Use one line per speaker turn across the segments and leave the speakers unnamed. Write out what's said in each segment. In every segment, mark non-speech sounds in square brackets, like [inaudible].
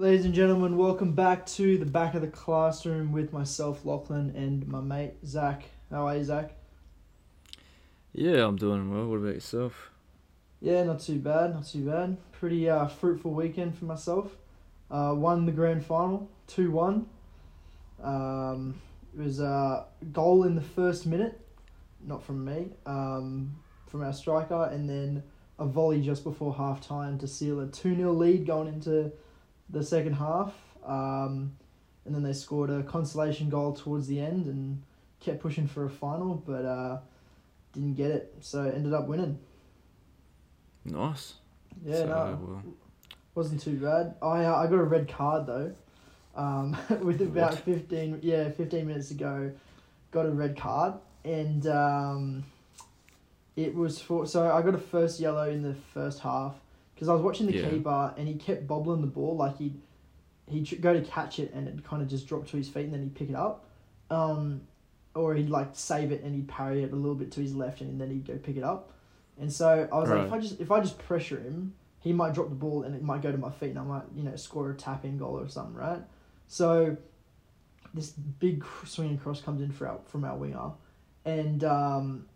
Ladies and gentlemen, welcome back to the back of the classroom with myself, Lachlan, and my mate Zach. How are you, Zach?
Yeah, I'm doing well. What about yourself?
Yeah, not too bad, not too bad. Pretty uh, fruitful weekend for myself. Uh, won the grand final, two one. Um, it was a goal in the first minute, not from me, um, from our striker, and then a volley just before half time to seal a 2 0 lead going into the second half. Um, and then they scored a consolation goal towards the end and kept pushing for a final, but uh, didn't get it. So ended up winning.
Nice.
Yeah,
So,
no,
well,
wasn't too bad. I uh, I got a red card though, um, [laughs] with about
What?
fifteen yeah fifteen minutes ago, got a red card and um, it was for so I got a first yellow in the first half because I was watching the
Yeah.
keeper and he kept bobbling the ball like he'd he'd go to catch it and it kind of just dropped to his feet and then he'd pick it up, um, or he'd like save it and he'd parry it a little bit to his left and then he'd go pick it up, and so I was like if I just if I just pressure him he might drop the ball and it might go to my feet and I might, you know, score a tap in goal or something, right? So this big swinging cross comes in for our, from our winger and um,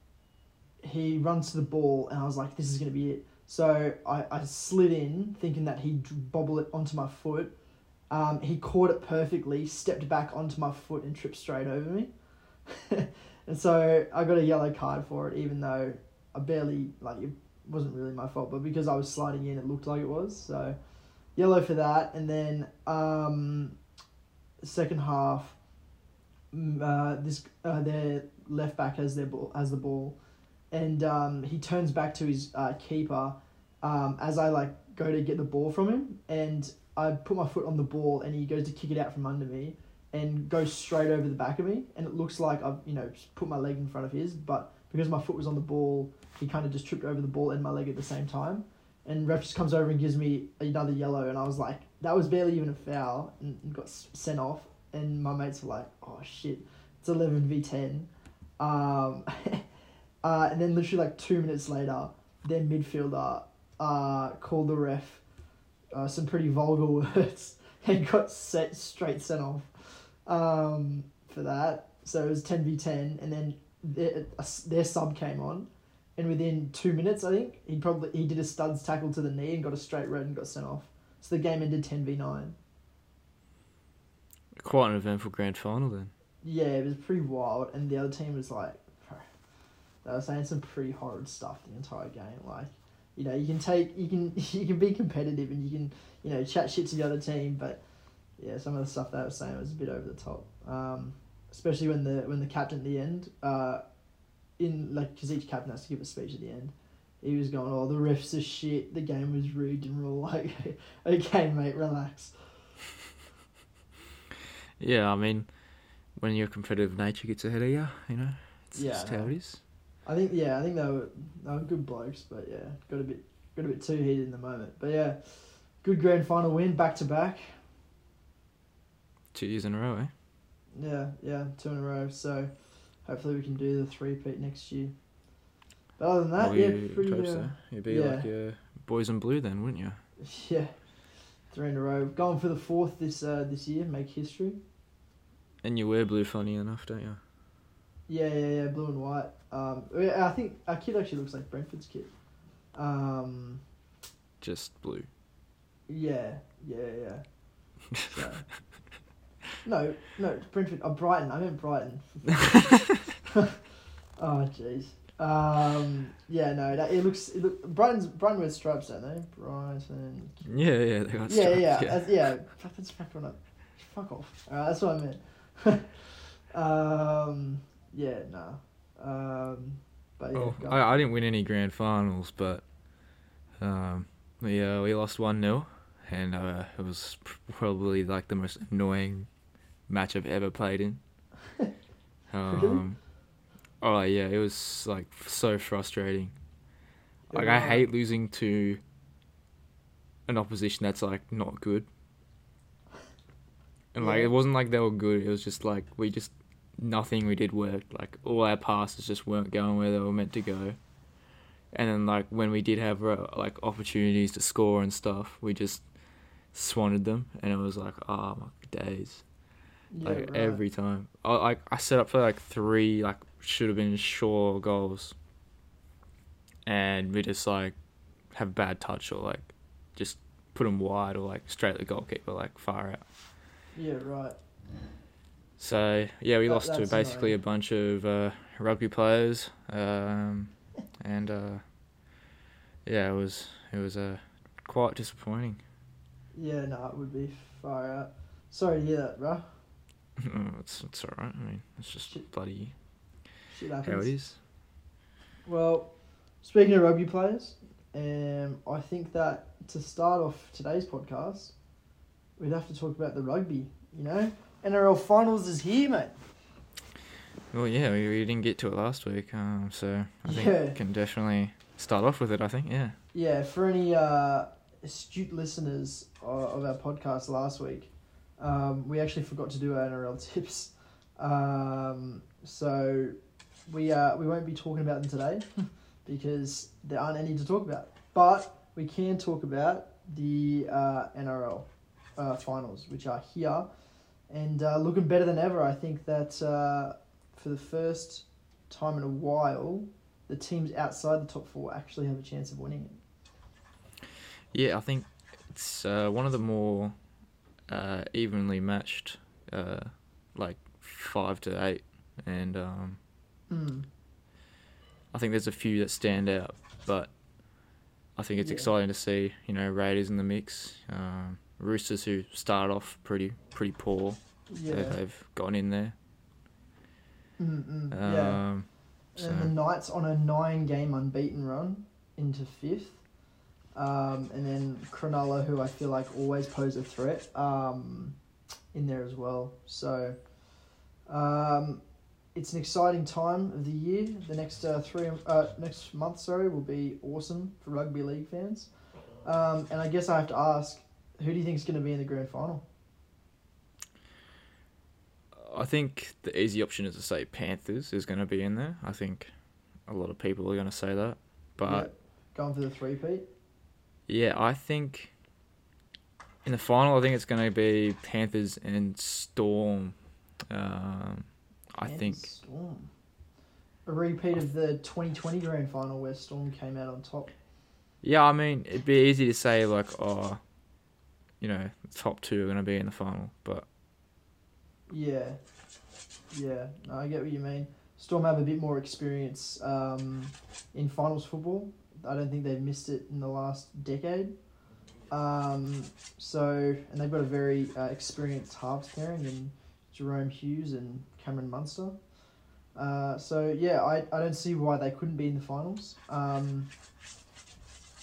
he runs to the ball and I was like, this is going to be it. So I, I slid in thinking that he'd bobble it onto my foot. Um, he caught it perfectly, stepped back onto my foot and tripped straight over me. [laughs] and so I got a yellow card for it, even though I barely, like, it wasn't really my fault, but because I was sliding in, it looked like it was. So, yellow for that, and then um, second half, mm, uh, this uh, their left back has their ball has the ball, and um, he turns back to his uh, keeper, um, as I like go to get the ball from him, and I put my foot on the ball, and he goes to kick it out from under me, and goes straight over the back of me, and it looks like I've you know put my leg in front of his, but because my foot was on the ball, he kind of just tripped over the ball and my leg at the same time. And ref just comes over and gives me another yellow, and I was like, that was barely even a foul, and got sent off. And my mates were like, oh shit, it's 11 v 10. Um, [laughs] uh, and then literally like two minutes later, their midfielder uh, called the ref uh, some pretty vulgar [laughs] words and got set straight sent off um, for that. So it was 10 v 10, and then their, s- their sub came on, and within two minutes, I think he probably he did a studs tackle to the knee and got a straight red and got sent off. So the game ended ten v nine.
quite an eventful grand final then.
Yeah, it was pretty wild, and the other team was like, they were saying some pretty horrid stuff the entire game. Like, you know, you can take you can [laughs] you can be competitive and you can you know chat shit to the other team, but yeah, some of the stuff they were saying was a bit over the top. Um, especially when the when the captain at the end, uh, in like because each captain has to give a speech at the end. He was going, "Oh, the refs are shit. The game was rigged," and we're all like, [laughs] "Okay, mate, relax." [laughs]
Yeah, I mean, when your competitive nature gets ahead of you, you know, it's
Yeah,
just how it is.
I think yeah, I think they were they were good blokes, but yeah, got a bit got a bit too heated in the moment. But yeah, good grand final win back to back.
Two years in a row, eh?
Yeah, yeah, two in a row. So hopefully we can do the three peat next year. But other than that,
Well,
yeah, pretty
hope
uh,
so. You'd be
yeah.
like your boys in blue then, wouldn't you? [laughs]
yeah, three in a row. Going for the fourth this uh this year, make history.
And you wear blue funny enough, don't you?
Yeah, yeah, yeah, blue and white. Um, yeah, I think our kid actually looks like Brentford's kid. Um,
Just blue.
yeah, yeah, yeah. [laughs] So. No, no, Brentford. Oh, Brighton. I meant Brighton. [laughs] [laughs] oh, jeez. Um, yeah, no, that, it looks. It look, Brighton's Brighton wears stripes, don't they? Brighton.
Yeah, yeah, they got
Yeah,
stripes,
yeah, yeah. yeah. Fuck, that's fuck one up. Fuck off. Alright, that's what I meant. um, yeah, no. Um, but yeah,
Oh. I, I didn't win any grand finals, but um, we uh, we lost one 0 and uh, it was probably like the most annoying match I've ever played in. [laughs] Um, oh yeah, it was like so frustrating. Like I hate losing to an opposition that's like not good. And like
Yeah.
it wasn't like they were good. It was just like we just nothing we did worked. Like all our passes just weren't going where they were meant to go. And then like when we did have uh, like opportunities to score and stuff, we just swanted them, and it was like, oh my days.
Yeah,
like
right.
every time. I like I set up for like three like should have been sure goals, and we just like have bad touch or like just put them wide or like straight at the goalkeeper like far out.
Yeah, right.
So yeah, we
That-
lost to basically a bunch of uh, rugby players, um, and uh, yeah, it was it was uh, quite disappointing.
Yeah, no, it would be far out. Sorry to hear that, bro. [laughs]
Oh, it's it's all right. I mean, it's just
Shit.
bloody
Shit
how it is.
Well, speaking of rugby players, um, I think that to start off today's podcast, we'd have to talk about the rugby. You know, NRL finals is here, mate.
Well, yeah, we, we didn't get to it last week, um, so I think
Yeah.
we can definitely start off with it. I think, yeah.
Yeah, for any uh, astute listeners of, of our podcast last week, um, we actually forgot to do our NRL [laughs] tips. Um, so we uh, we won't be talking about them today [laughs] because there aren't any to talk about. But we can talk about the uh, NRL uh, finals, which are here and uh, looking better than ever. I think that uh, for the first time in a while, the teams outside the top four actually have a chance of winning it.
Yeah, I think it's uh, one of the more uh, evenly matched, uh, like five to eight, and um,
Mm.
I think there's a few that stand out, but I think it's
Yeah.
exciting to see you know Raiders in the mix, um, Roosters who started off pretty pretty poor,
Yeah.
they, they've gone in there.
Mm, yeah.
Um, so
And the Knights on a nine game unbeaten run into fifth. Um, and then Cronulla, who I feel like always pose a threat, um, in there as well. So um, it's an exciting time of the year. The next uh, three uh, next month, sorry, will be awesome for rugby league fans. Um, and I guess I have to ask, who do you think is going to be in the grand final?
I think the easy option is to say Panthers is going to be in there. I think a lot of people are going to say that, but.
Going for the three peat.
Yeah, I think in the final, I think it's going to be Panthers and Storm. Um, I think.
Storm. A repeat of the 2020 grand final where Storm came out on top.
Yeah, I mean, it'd be easy to say like, oh, you know, top two are going to be in the final, but
Yeah. Yeah, no, I get what you mean. Storm have a bit more experience um, in finals football. I don't think they've missed it in the last decade. Um, so, and they've got a very uh, experienced halves pairing in Jahrome Hughes and Cameron Munster. Uh, so, yeah, I, I don't see why they couldn't be in the finals. Um,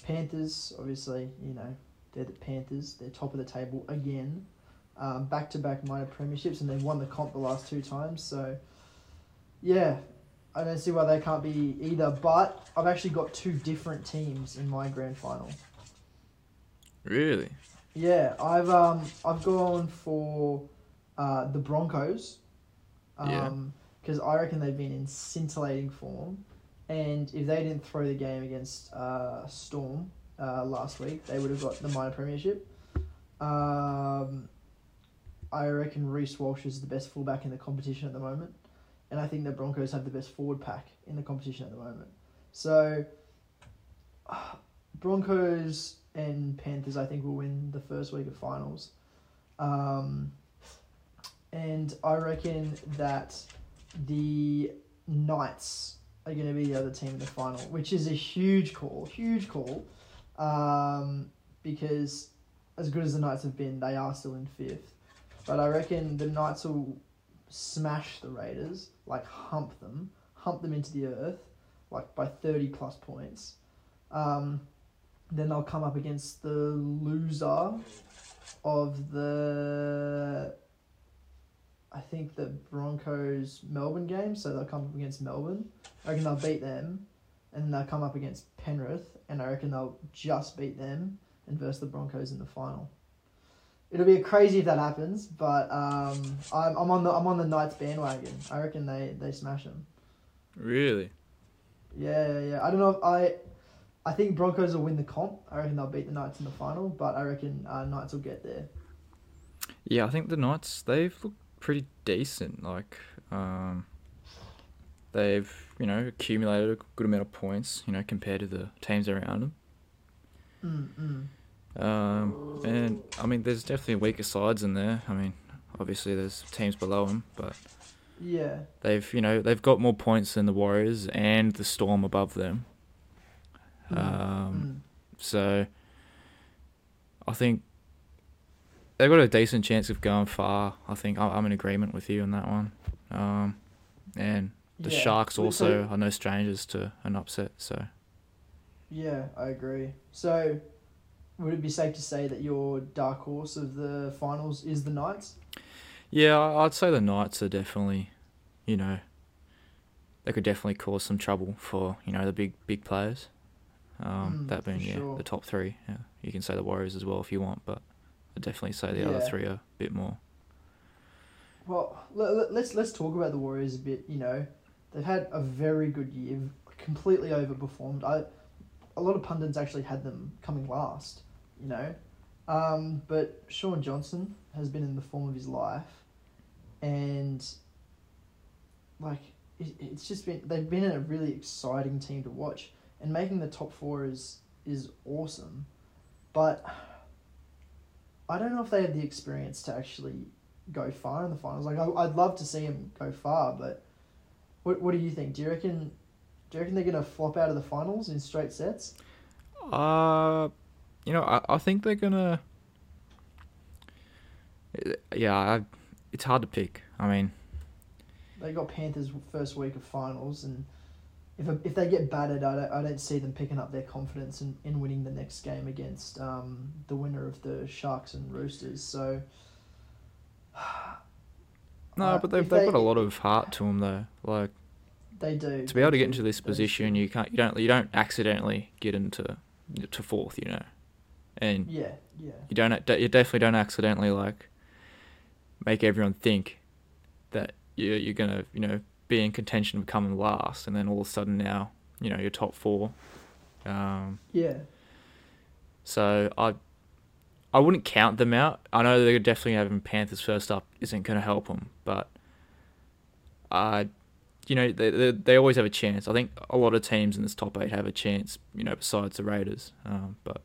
Panthers, obviously, you know, they're the Panthers. They're top of the table again um, back-to-back minor premierships, and they've won the comp the last two times. So, yeah, I don't see why they can't be either. But I've actually got two different teams in my grand final.
really,
Yeah, I've um I've gone for uh, the Broncos.
Yeah.
Um, because I reckon they've been in scintillating form, and if they didn't throw the game against uh, Storm uh, last week, they would have got the minor premiership. Um, I reckon Reece Walsh is the best fullback in the competition at the moment, and I think the Broncos have the best forward pack in the competition at the moment. So, uh, [sighs] Broncos and Panthers, I think, will win the first week of finals. Um, and I reckon that the Knights are going to be the other team in the final, which is a huge call, huge call, um, because as good as the Knights have been, they are still in fifth. But I reckon the Knights will smash the Raiders, like hump them, hump them into the earth, like by 30 plus points. Um, then they'll come up against the loser of the I think the Broncos Melbourne game, so they'll come up against Melbourne. I reckon they'll beat them, and then they'll come up against Penrith, and I reckon they'll just beat them and verse the Broncos in the final. It'll be crazy if that happens, but um, I'm, I'm on the I'm on the Knights bandwagon. I reckon they, they smash them.
really.
Yeah, yeah, yeah. I don't know if I, I think Broncos will win the comp. I reckon they'll beat the Knights in the final, but I reckon uh, Knights will get there.
Yeah, I think the Knights they've looked pretty decent. Like, um, they've you know accumulated a good amount of points. You know, compared to the teams around them.
Mm, mm.
Um, and I mean, there's definitely weaker sides in there. I mean, obviously there's teams below them, but
Yeah.
they've you know they've got more points than the Warriors and the Storm above them.
Mm,
Um, So I think they've got a decent chance of going far. I think I- I'm in agreement with you on that one. Um, and
mm.
The
Yeah.
Sharks also
so-
are no strangers to an upset. So
Yeah, I agree. So, would it be safe to say that your dark horse of the finals is the Knights?
yeah, I'd say the Knights are definitely, you know, they could definitely cause some trouble for you know the big big players. Um,
Mm,
that being yeah
sure.
the top three. Yeah, you can say the Warriors as well if you want, but I'd definitely say the other three are a bit more.
Well, let, let, let's let's talk about the Warriors a bit. You know, they've had a very good year, completely overperformed. I, a lot of pundits actually had them coming last. You know, um, but Shaun Johnson has been in the form of his life, and like it, it's just been they've been a really exciting team to watch, and making the top four is is awesome, but I don't know if they have the experience to actually go far in the finals. Like I, I'd love to see them go far, but what what do you think? Do you reckon? Do you reckon they're gonna flop out of the finals in straight sets?
Uh, you know, I, I think they're gonna. Yeah, I, it's hard to pick. I mean,
They got Panthers first week of finals, and if if they get battered, I don't, I don't see them picking up their confidence in, in winning the next game against um, the winner of the Sharks and Roosters. So. [sighs]
no,
uh,
but they've, they've
they-
got a lot of heart to them though. Like
They do
to be able to get into this position, you can't, you don't, you don't accidentally get into to fourth, you know, and
Yeah, yeah,
you don't, you definitely don't accidentally like make everyone think that you're you're gonna, you know, be in contention of coming last, and then all of a sudden now, you know, you're top four. Um,
yeah.
So I, I wouldn't count them out. I know they're definitely having Panthers first up isn't going to help them, but, uh, you know they, they they always have a chance. I think a lot of teams in this top eight have a chance. You know, besides the Raiders, um, but,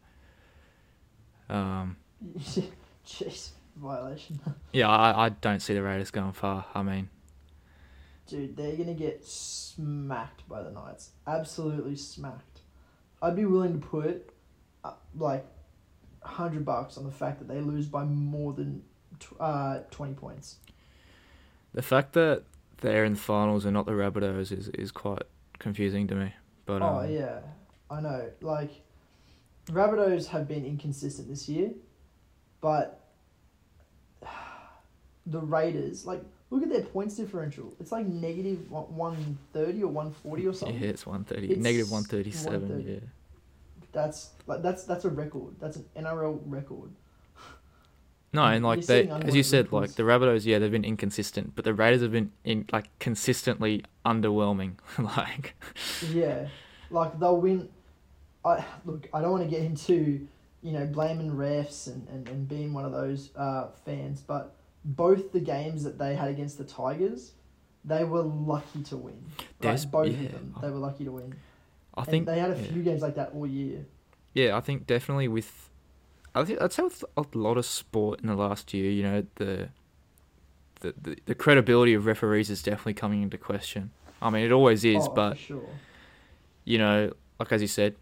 um, [laughs]
Jeez, violation. [laughs]
yeah, I, I don't see the Raiders going far. I mean,
Dude, they're gonna get smacked by the Knights. Absolutely smacked. I'd be willing to put uh, like hundred bucks on the fact that they lose by more than tw- uh, twenty points.
the fact that they're in the finals and not the Rabbitohs is is quite confusing to me. But
oh
um,
yeah, I know. Like, Rabbitohs have been inconsistent this year, but [sighs] the Raiders, like, look at their points differential. It's like negative one thirty or one forty or something.
yeah, it's one thirty. Negative one thirty seven. Yeah.
That's like that's that's a record. That's an NRL record.
No, and like they, as you said, like the Rabbitohs, yeah, they've been inconsistent, but the Raiders have been in like consistently underwhelming. [laughs] like,
Yeah, like they'll win. I look. I don't want to get into you know blaming refs and, and, and being one of those uh, fans, but both the games that they had against the Tigers, they were lucky to win.
There's-
Like, both
yeah,
of them, they were lucky to win.
I
And
think
they had a
yeah.
few games like that all year.
Yeah, I think definitely with, I think I'd say with a lot of sport in the last year, you know, the, the the, the credibility of referees is definitely coming into question. I mean, it always is,
oh,
but
sure.
you know, like as you said,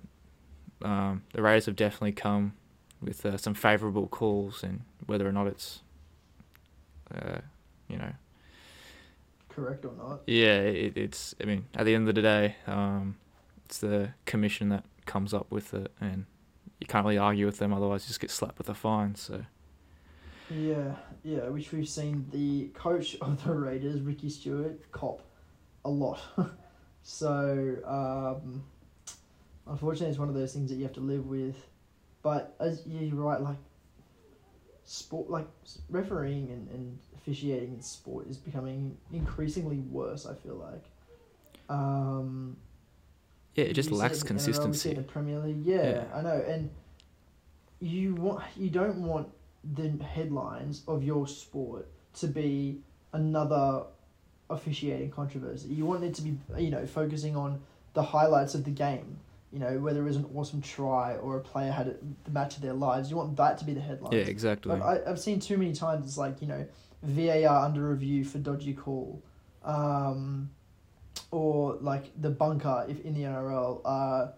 um, the Raiders have definitely come with uh, some favourable calls, and whether or not it's, uh, you know,
Correct or not?
yeah, it, it's. I mean, at the end of the day, um, it's the commission that comes up with it, and you can't really argue with them. Otherwise, you just get slapped with a fine. So
Yeah, yeah, which we've seen the coach [laughs] of the Raiders, Ricky Stuart, cop a lot. [laughs] so, um, unfortunately, it's one of those things that you have to live with. But as you're right, like sport, like refereeing and, and officiating in sport is becoming increasingly worse. I feel like. Um,
Yeah, it just
You
lacks
in the NRL, we see in
consistency.
the Premier League, yeah,
Yeah.
I know, and you want you don't want the headlines of your sport to be another officiating controversy. You want it to be you know focusing on the highlights of the game. You know whether it was an awesome try or a player had the match of their lives. You want that to be the headlines.
Yeah, exactly.
But I, I've seen too many times it's like, you know, VAR under review for dodgy call. Um, or like the bunker if in the NRL, uh,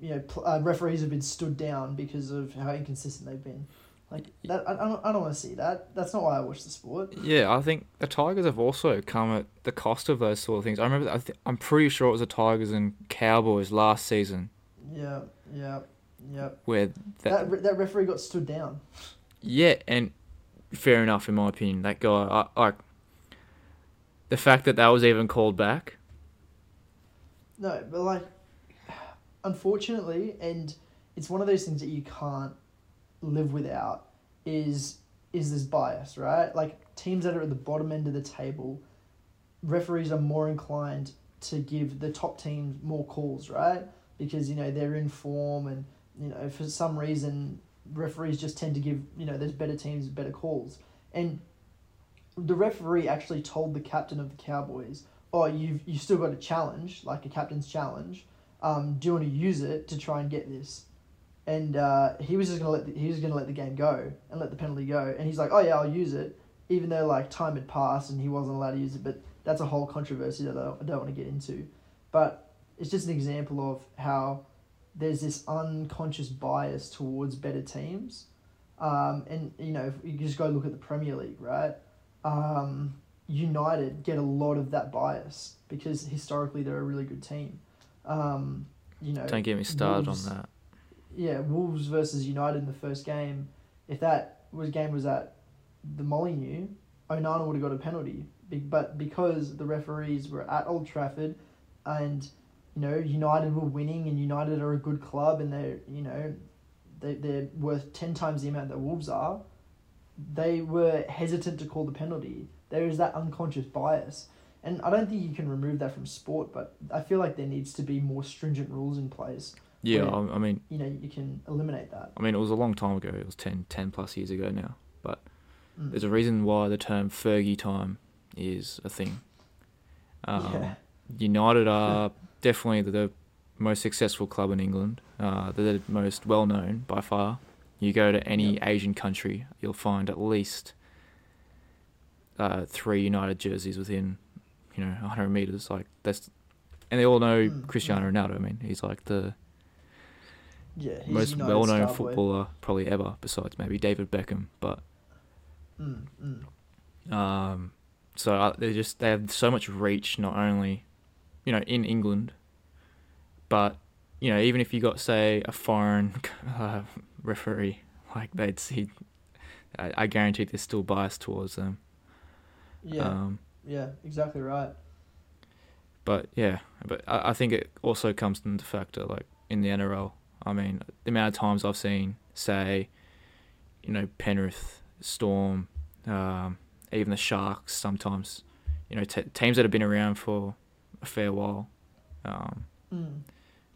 you know, pl- uh, referees have been stood down because of how inconsistent they've been. Like that, I, I don't, I don't want to see that. That's not why I watch the sport.
Yeah, I think the Tigers have also come at the cost of those sort of things. I remember, I th- I'm pretty sure it was the Tigers and Cowboys last season
Yeah, yeah, yeah.
where that,
That re- that referee got stood down.
yeah, and fair enough in my opinion. That guy, I, like the fact that that was even called back.
No, but like, unfortunately, and it's one of those things that you can't live without. Is is this bias, right? Like teams that are at the bottom end of the table, referees are more inclined to give the top teams more calls, right? Because you know they're in form, and you know for some reason referees just tend to give you know there's better teams better calls, and the referee actually told the captain of the Cowboys oh, you've you still got a challenge, like a captain's challenge. Um, do you want to use it to try and get this? And uh, he was just gonna let the, he was gonna let the game go and let the penalty go. And he's like, oh yeah, I'll use it, even though like time had passed and he wasn't allowed to use it. But that's a whole controversy that I don't, don't want to get into. But it's just an example of how there's this unconscious bias towards better teams. Um, and you know, you just go look at the Premier League, right? Um, United get a lot of that bias because historically they're a really good team. Um, you know,
Don't get me started
Wolves-
on that.
yeah, Wolves versus United in the first game. If that was game was at the Molyneux, Onana would have got a penalty. But because the referees were at Old Trafford, and you know United were winning, and United are a good club, and they're you know they they're worth ten times the amount that Wolves are. They were hesitant to call the penalty. There is that unconscious bias, and I don't think you can remove that from sport. But I feel like there needs to be more stringent rules in place.
Yeah,
Where-
I, mean,
You know, you can eliminate that.
I mean, it was a long time ago. It was 10, 10 plus years ago now.
Mm.
There's a reason why the term Fergie time is a thing. Um,
yeah.
United [laughs] are definitely the, the most successful club in England. Uh, they're the most well known by far. You go to any
Yep.
Asian country, you'll find at least uh, three United jerseys within, you know, 100 meters. Like that's, and they all know
Mm,
Cristiano Ronaldo. I mean, he's like the
Yeah, he's
most
United
well-known
star boy.
footballer probably ever, besides maybe David Beckham. But
Mm, mm.
Um, so uh, they just they have so much reach, not only, you know, in England, but you know, even if you got say a foreign uh, [laughs] referee, like they'd see, I, I guarantee there's still bias towards them.
Yeah,
Um,
yeah, exactly right.
but yeah, but I, I think it also comes into factor like in the NRL. I mean, the amount of times I've seen say, you know, Penrith, Storm, um, even the Sharks. Sometimes, you know, t- teams that have been around for a fair while, um,
Mm.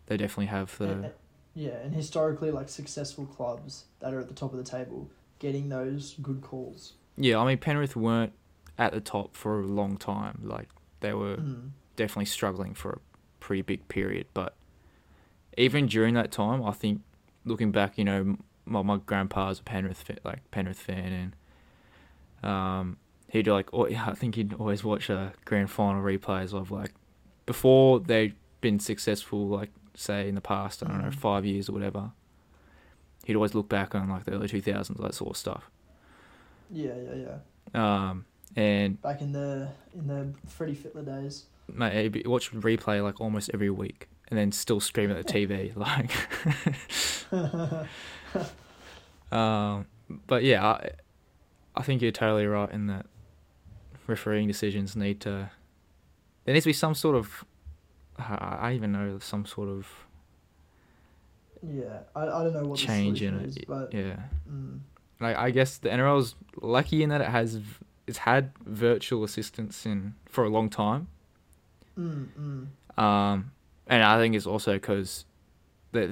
they definitely have the
And- and- yeah, and historically, like successful clubs that are at the top of the table getting those good calls.
yeah. I mean, Penrith weren't at the top for a long time. Like they were
Mm.
definitely struggling for a pretty big period. But even during that time, I think looking back, you know, my my grandpa's a Penrith fa- like Penrith fan, and um, he'd like, oh, yeah, I think he'd always watch uh, grand final replays of like before they'd been successful, like say in the past, I don't know,
Mhm.
five years or whatever. He'd always look back on like the early two thousands, that sort of stuff.
Yeah, yeah, yeah.
Um, and
Back in the in the Freddie Fittler days.
mate, be- watch replay like almost every week, and then still scream at the TV [laughs] like. [laughs] um, but yeah, I, I think you're totally right in that refereeing decisions need to. There needs to be some sort of. I I even know some sort of
yeah, I, I don't know what
change
the
in it.
is, but
yeah,
mm,
like I guess the NRL's lucky in that it has it's had virtual assistants in for a long time.
mm, mm.
Um, and I think it's also because they,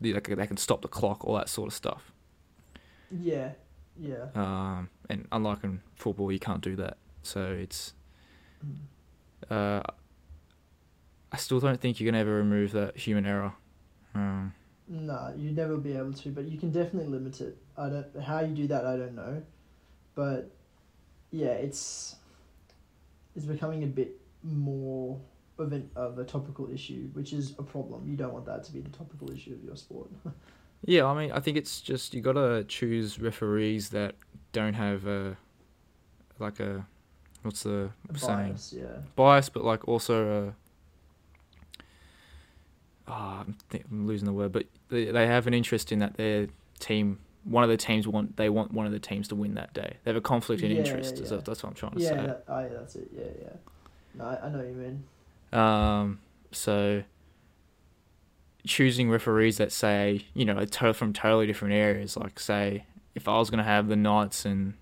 they they can stop the clock, all that sort of stuff.
Yeah, yeah.
Um, and unlike in football, you can't do that. So it's
Mm.
uh, I still don't think you can ever remove that human error. Um,
No, you'd never be able to, but you can definitely limit it. I don't how you do that. I don't know, but yeah, it's it's becoming a bit more of an of a topical issue, which is a problem. You don't want that to be the topical issue of your sport. [laughs]
yeah, I mean, I think it's just you gotta choose referees that don't have a like a what's the saying
Bias, yeah.
bias, but like also a. Ah, I'm, th- I'm losing the word, but they, they have an interest in that their team, one of the teams want they want one of the teams to win that day. They have a conflict in
Yeah,
interest.
yeah, yeah.
that- That's what I'm trying to
Yeah,
say.
that, oh, yeah, that's it. Yeah, yeah. No, I, I know what you mean.
Um, so choosing referees that say, you know, from totally different areas, like say, if I was going to have the Knights and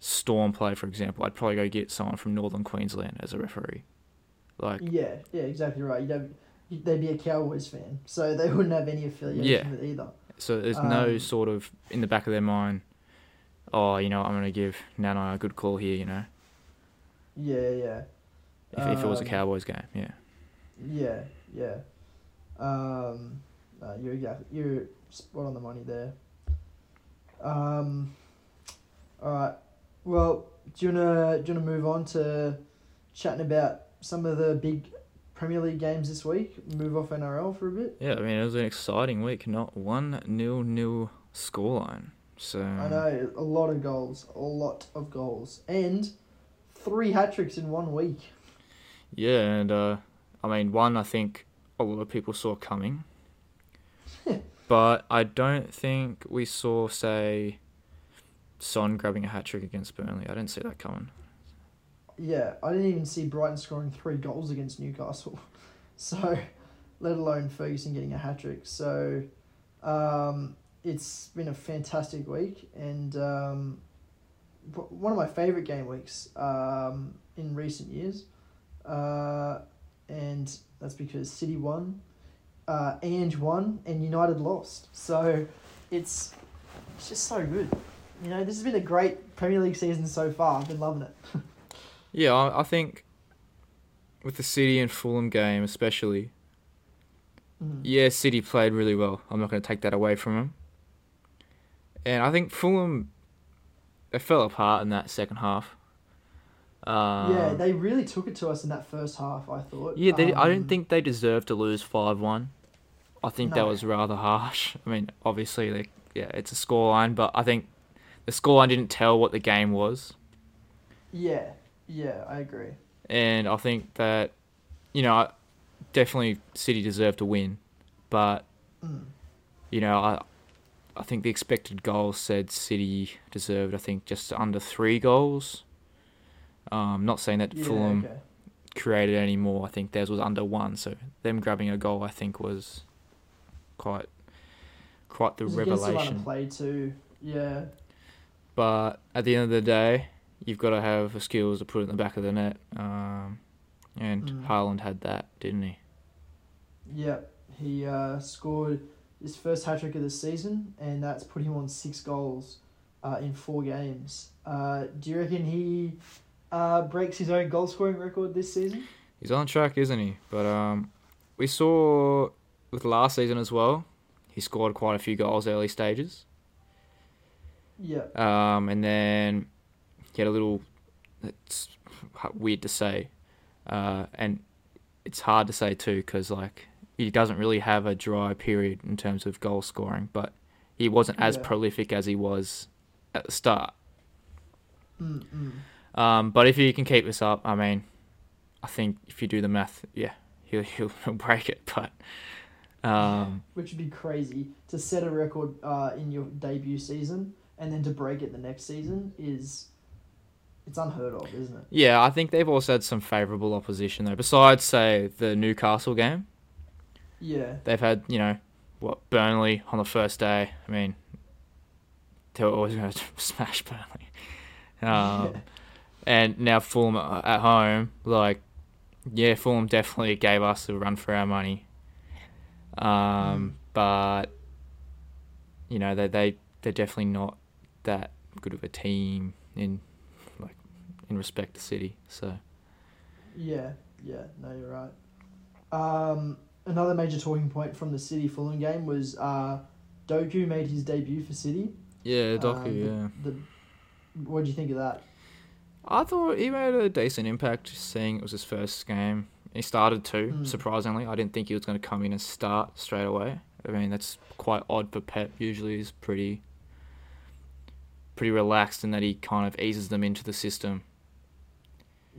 Storm play, for example, I'd probably go get someone from Northern Queensland as a referee. Like,
Yeah, yeah, exactly right. You'd have, they'd be a Cowboys fan, so they wouldn't have any affiliation with either.
So there's no
Um,
sort of in the back of their mind, oh, you know, I'm going to give Nana a good call here, you know,
Yeah, yeah.
if, if it was a
Um,
Cowboys game, yeah.
Yeah, yeah. Um, no, you're you're spot on the money there. Um, all right. Well, do you wanna do you wanna move on to chatting about some of the big Premier League games this week? Move off NRL for a bit.
Yeah, I mean, it was an exciting week, not one nil nil scoreline. So
I know a lot of goals, a lot of goals, and three hat tricks in one week.
Yeah, and uh, I mean, one I think a lot of people saw coming, [laughs] but I don't think we saw, say, Son grabbing a hat trick against Burnley. I didn't see that coming.
Yeah, I didn't even see Brighton scoring three goals against Newcastle. [laughs] So, let alone Ferguson getting a hat trick. So, um, it's been a fantastic week and um, one of my favourite game weeks um, in recent years. Uh, and that's because City won, uh, Ange won, and United lost. So, it's, it's just so good. You know, this has been a great Premier League season so far. I've been loving it. [laughs]
Yeah, I, I think with the City and Fulham game, especially,
Mhm.
yeah, City played really well. I'm not going to take that away from them. And I think Fulham, they fell apart in that second half. Um,
yeah, they really took it to us in that first half. I thought.
Yeah, they, I
Um,
didn't think they deserved to lose five one. I think that was rather harsh. [laughs] I mean, obviously, like yeah, it's a scoreline, but I think the scoreline didn't tell what the game was,
Yeah, yeah, I agree.
and I think that you know I- definitely City deserved to win, but
Mm.
you know I I think the expected goals said City deserved I think just under three goals. Um, not saying that
Yeah,
Fulham
okay.
created any more. I think theirs was under one, so them grabbing a goal, I think, was quite quite the
It was against the run
revelation.
play too. Yeah,
But at the end of the day, you've got to have the skills to put it in the back of the net. Um, and
Mm.
Haaland had that, didn't he?
yeah. He uh, scored his first hat trick of the season, and that's put him on six goals uh, in four games. Uh, do you reckon he uh, breaks his own goal scoring record this season?
He's on track, isn't he? But um, we saw with last season as well. He scored quite a few goals early stages.
Yeah,
Um, and then he had a little. It's weird to say, uh, and it's hard to say too because like he doesn't really have a dry period in terms of goal scoring, but he wasn't as
Yeah.
prolific as he was at the start. Um, but if you can keep this up, I mean, I think if you do the math, yeah, he'll he'll, [laughs] he'll break it. But um,
which would be crazy to set a record uh, in your debut season and then to break it the next season is it's unheard of, isn't it?
yeah, I think they've also had some favourable opposition though. Besides, say the Newcastle game.
Yeah,
They've had, you know, what Burnley on the first day. I mean, they were always going [laughs] to smash Burnley. [laughs] Um, and now Fulham at home, like yeah, Fulham definitely gave us a run for our money. Um, but you know they they they're definitely not that good of a team in in respect the City. So
Yeah, yeah, no, you're right. Um, another major talking point from the City Fulham game was uh, Doku made his debut for City.
yeah, Doku.
Um, the-
yeah,
The, what do you think of that?
I thought he made a decent impact. Seeing it was his first game, he started too.
Mm.
Surprisingly, I didn't think he was going to come in and start straight away. I mean, that's quite odd for Pep. Usually, he's pretty pretty relaxed in that he kind of eases them into the system.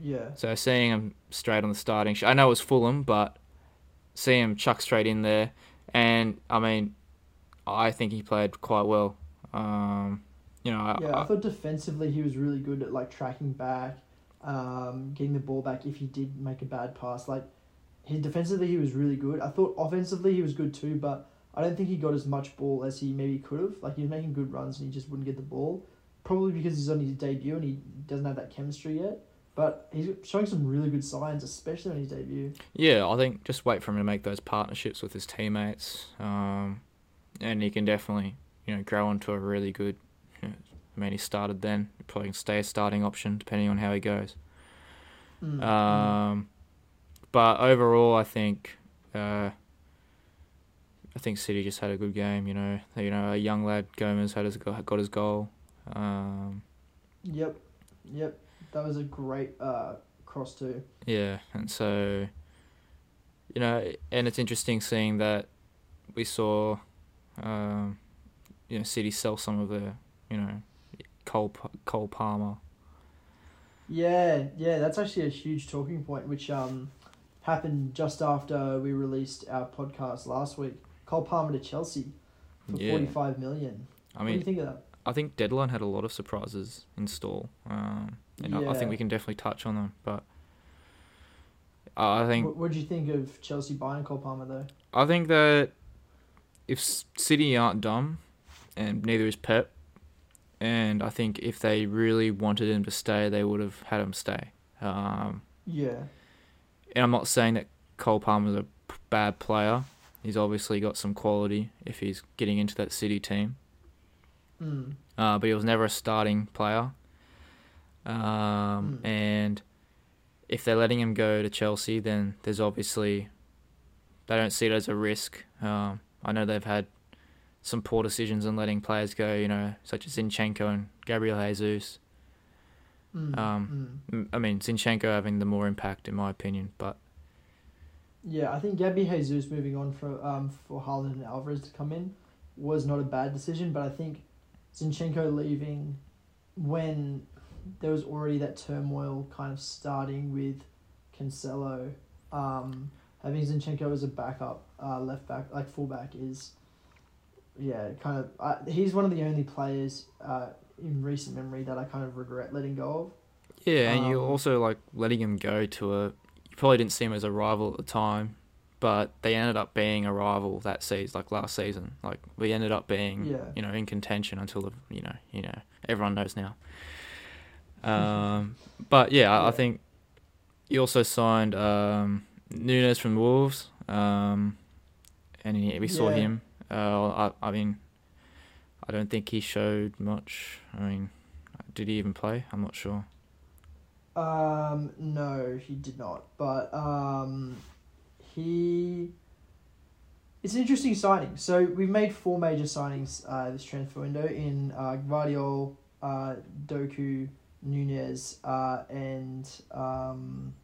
Yeah,
So seeing him straight on the starting, sh- I know it was Fulham, but see him chuck straight in there, and I mean, I think he played quite well. Um, you know, I,
yeah. I
I,
thought defensively he was really good at like tracking back, um, getting the ball back if he did make a bad pass. Like, he defensively he was really good. I thought offensively he was good too, but I don't think he got as much ball as he maybe could have. Like he was making good runs and he just wouldn't get the ball. Probably because he's on his debut and he doesn't have that chemistry yet. But he's showing some really good signs, especially on his debut.
yeah, I think just wait for him to make those partnerships with his teammates, um, and he can definitely you know grow into a really good. You know, I mean, he started then. He probably can stay a starting option depending on how he goes.
Mm.
Um, but overall, I think uh, I think City just had a good game. You know, you know, a young lad Gomez had his got his goal. Um,
Yep, yep. That was a great uh, cross too.
yeah, and so you know, and it's interesting seeing that we saw, um, you know, City sell some of the, you know, Cole Cole Palmer.
Yeah, yeah, that's actually a huge talking point, which um happened just after we released our podcast last week. Cole Palmer to Chelsea for
Yeah.
forty five million.
I mean,
what do you think of that?
I think Deadline had a lot of surprises in store, um, and I, I think we can definitely touch on them. But I think
What do you think of Chelsea buying Cole Palmer though?
I think that if City aren't dumb, and neither is Pep, and I think if they really wanted him to stay, they would have had him stay. Um,
Yeah,
and I'm not saying that Cole Palmer's a p- bad player. He's obviously got some quality if he's getting into that City team.
mm.
uh, but he was never a starting player. Um,
Mm.
And if they're letting him go to Chelsea, then there's obviously they don't see it as a risk. Um, I know they've had some poor decisions in letting players go, you know, such as Zinchenko and Gabriel Jesus.
Mm.
Um,
mm.
I mean, Zinchenko having the more impact, in my opinion, but
Yeah, I think Gabby Jesus moving on for um for Haaland and Alvarez to come in was not a bad decision, but I think Zinchenko leaving when there was already that turmoil kind of starting with Cancelo, um, having Zinchenko as a backup, uh, left back, like fullback is, yeah, kind of. Uh, he's one of the only players uh, in recent memory that I kind of regret letting go of.
yeah, and you
Um,
also like letting him go to a. You probably didn't see him as a rival at the time, but they ended up being a rival that season, like last season. Like we ended up being,
Yeah.
you know, in contention until the, you know, you know, everyone knows now. Um, but yeah, I. I think he also signed um, Nunes from Wolves, um, and he, we saw
Yeah.
him. Uh, I, I mean, I don't think he showed much. I mean, did he even play? I'm not sure.
Um, no, he did not. But um, he. It's an interesting signing. So we've made four major signings uh, this transfer window in uh, uh, Doku, Nunes, uh, and um,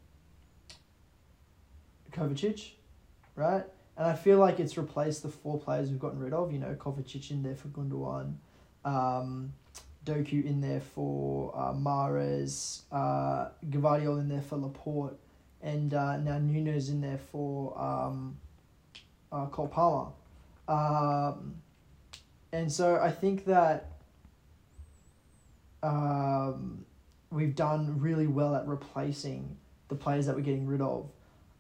Kovacic, right? And I feel like it's replaced the four players we've gotten rid of. You know, Kovacic in there for Gundogan, um, Doku in there for uh, Mahrez, uh, Gvardiol in there for Laporte, and uh, now Nunes in there for um, uh, Cole Palmer. Um, and so I think that um, we've done really well at replacing the players that we're getting rid of.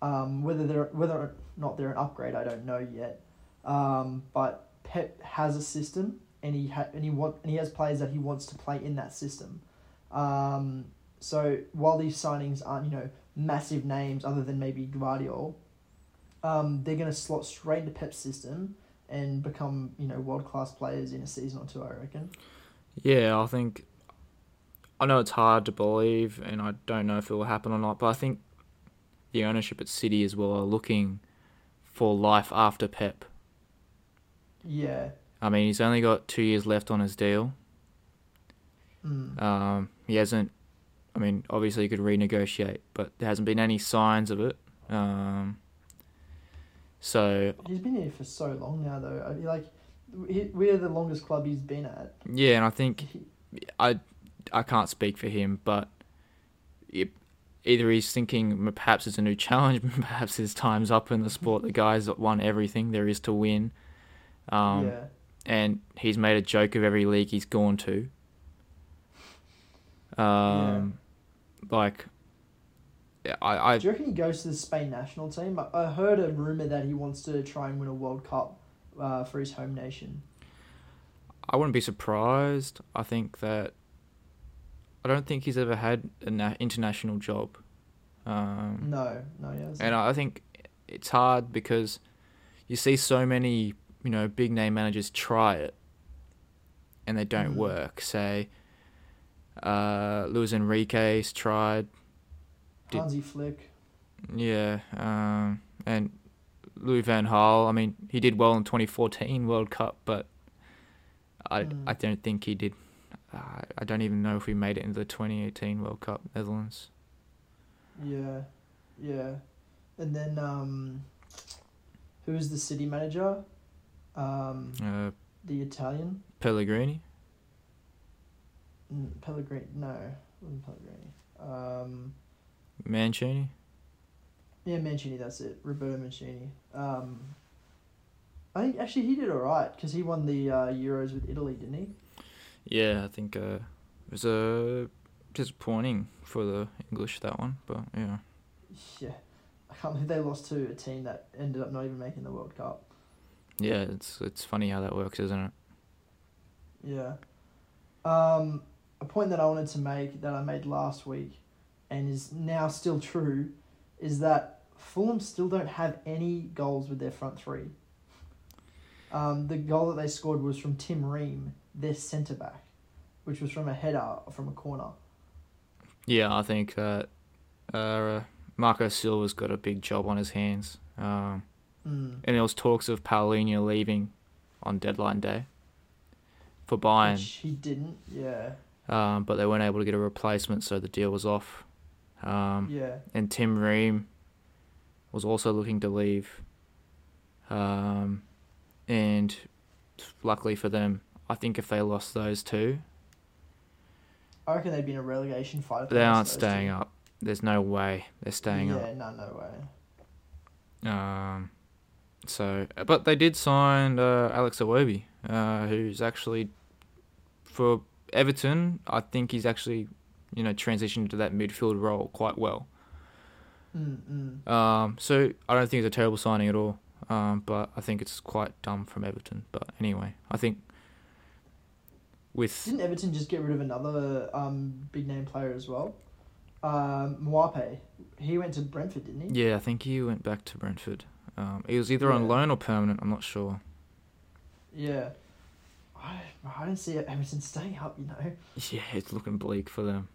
Um, whether they're whether or not they're an upgrade, I don't know yet. Um, but Pep has a system, and he ha- and he want and he has players that he wants to play in that system. Um, so while these signings aren't you know massive names other than maybe Gvardiol, um, they're gonna slot straight into Pep's system and become you know world class players in a season or two. I reckon.
Yeah, I think. I know it's hard to believe, and I don't know if it will happen or not, but I think the ownership at City as well are looking for life after Pep.
Yeah.
I mean, he's only got two years left on his deal.
Mm.
Um, he hasn't. I mean, obviously he could renegotiate, but there hasn't been any signs of it. Um, so
He's been here for so long now, though. I mean, like, we- we're the longest club he's been at.
yeah, and I think I I can't speak for him, but it, either he's thinking perhaps it's a new challenge, [laughs] perhaps his time's up in the sport. The guy's won everything there is to win, um,
yeah.
and he's made a joke of every league he's gone to. Um, like, yeah, I, I
Do you reckon he goes to the Spain national team? I, I heard a rumor that he wants to try and win a World Cup uh, for his home nation.
I wouldn't be surprised. I think that I don't think he's ever had an international job. Um,
No, no, he hasn't.
And I think it's hard because you see so many, you know, big name managers try it and they don't
Mm.
work. Say, uh, Luis Enrique's tried, did-
Hansi Flick.
yeah, um, and Louis Van Gaal. I mean, he did well in 2014 World Cup, but I
Mm.
I don't think he did. Uh, I don't even know if we made it into the 2018 World Cup Netherlands.
Yeah, yeah. And then, um, who is the city manager? Um,
Uh,
the Italian?
Pellegrini.
Mm, Pellegrini. No, wasn't Pellegrini. Um,
Mancini.
yeah, Mancini, that's it. Roberto Mancini. Um, I think actually he did alright because he won the uh, Euros with Italy, didn't he?
Yeah, I think uh, it was uh, disappointing for the English that one, but yeah.
Yeah. I can't believe they lost to a team that ended up not even making the World Cup.
Yeah, it's it's funny how that works, isn't it?
Yeah. Um, a point that I wanted to make that I made last week and is now still true is that Fulham still don't have any goals with their front three. Um, the goal that they scored was from Tim Ream, their centre back, which was from a header from a corner.
Yeah, I think that uh, Marco Silva's got a big job on his hands. Um,
Mm.
and there was talks of Palhinha leaving on deadline day for Bayern,
Which he didn't. Yeah.
um, but they weren't able to get a replacement, so the deal was off. Um,
Yeah.
and Tim Ream was also looking to leave. Um, and luckily for them, I think if they lost those two,
I reckon they'd be in a relegation fight. if
they aren't staying
two.
up. There's no way they're staying
yeah,
up.
Yeah, no, no way.
Um, so, but they did sign uh, Alex Iwobi, uh, who's actually for Everton. I think he's actually, you know, transitioned to that midfield role quite well.
Mm, mm.
Um, so I don't think it's a terrible signing at all. Um, but I think it's quite dumb from Everton. But anyway, I think with
Didn't Everton just get rid of another um, big name player as well? Um, Maupay. He went to Brentford, didn't he?
yeah, I think he went back to Brentford. Um, he was either on loan or permanent. I'm not sure.
Yeah. I, I don't see Everton staying up, you know.
Yeah, it's looking bleak for them.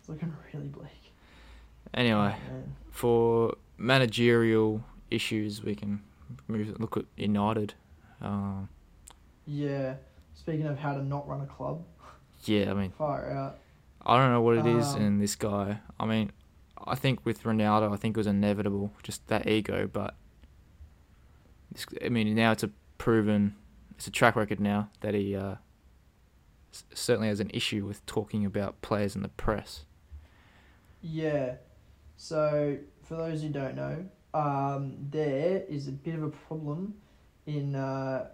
It's looking really bleak.
Anyway.
Oh,
for managerial issues, we can move look at United. Um,
Yeah. Speaking of how to not run a club,
yeah, I mean,
fire out.
I don't know what it is
Um,
in this guy. I mean, I think with Ronaldo, I think it was inevitable, just that ego. But this, I mean, now it's a proven, it's a track record now that he uh, s- certainly has an issue with talking about players in the press.
Yeah. So, for those who don't know, um, there is a bit of a problem in uh,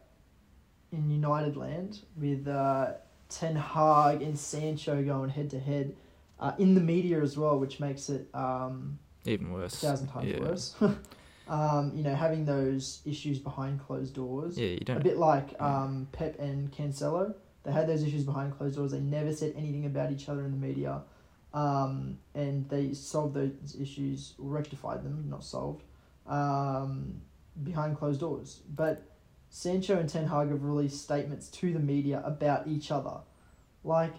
in United land with uh, Ten Hag and Sancho going head to head uh, in the media as well, which makes it um,
Even
a
worse.
thousand times
yeah.
worse. [laughs] um, you know, having those issues behind closed doors.
Yeah, you
A
don't.
A bit like
yeah.
um, Pep and Cancelo. They had those issues behind closed doors. They never said anything about each other in the media. um, and they solved those issues, rectified them, not solved, um, behind closed doors. But Sancho and Ten Hag have released statements to the media about each other, like,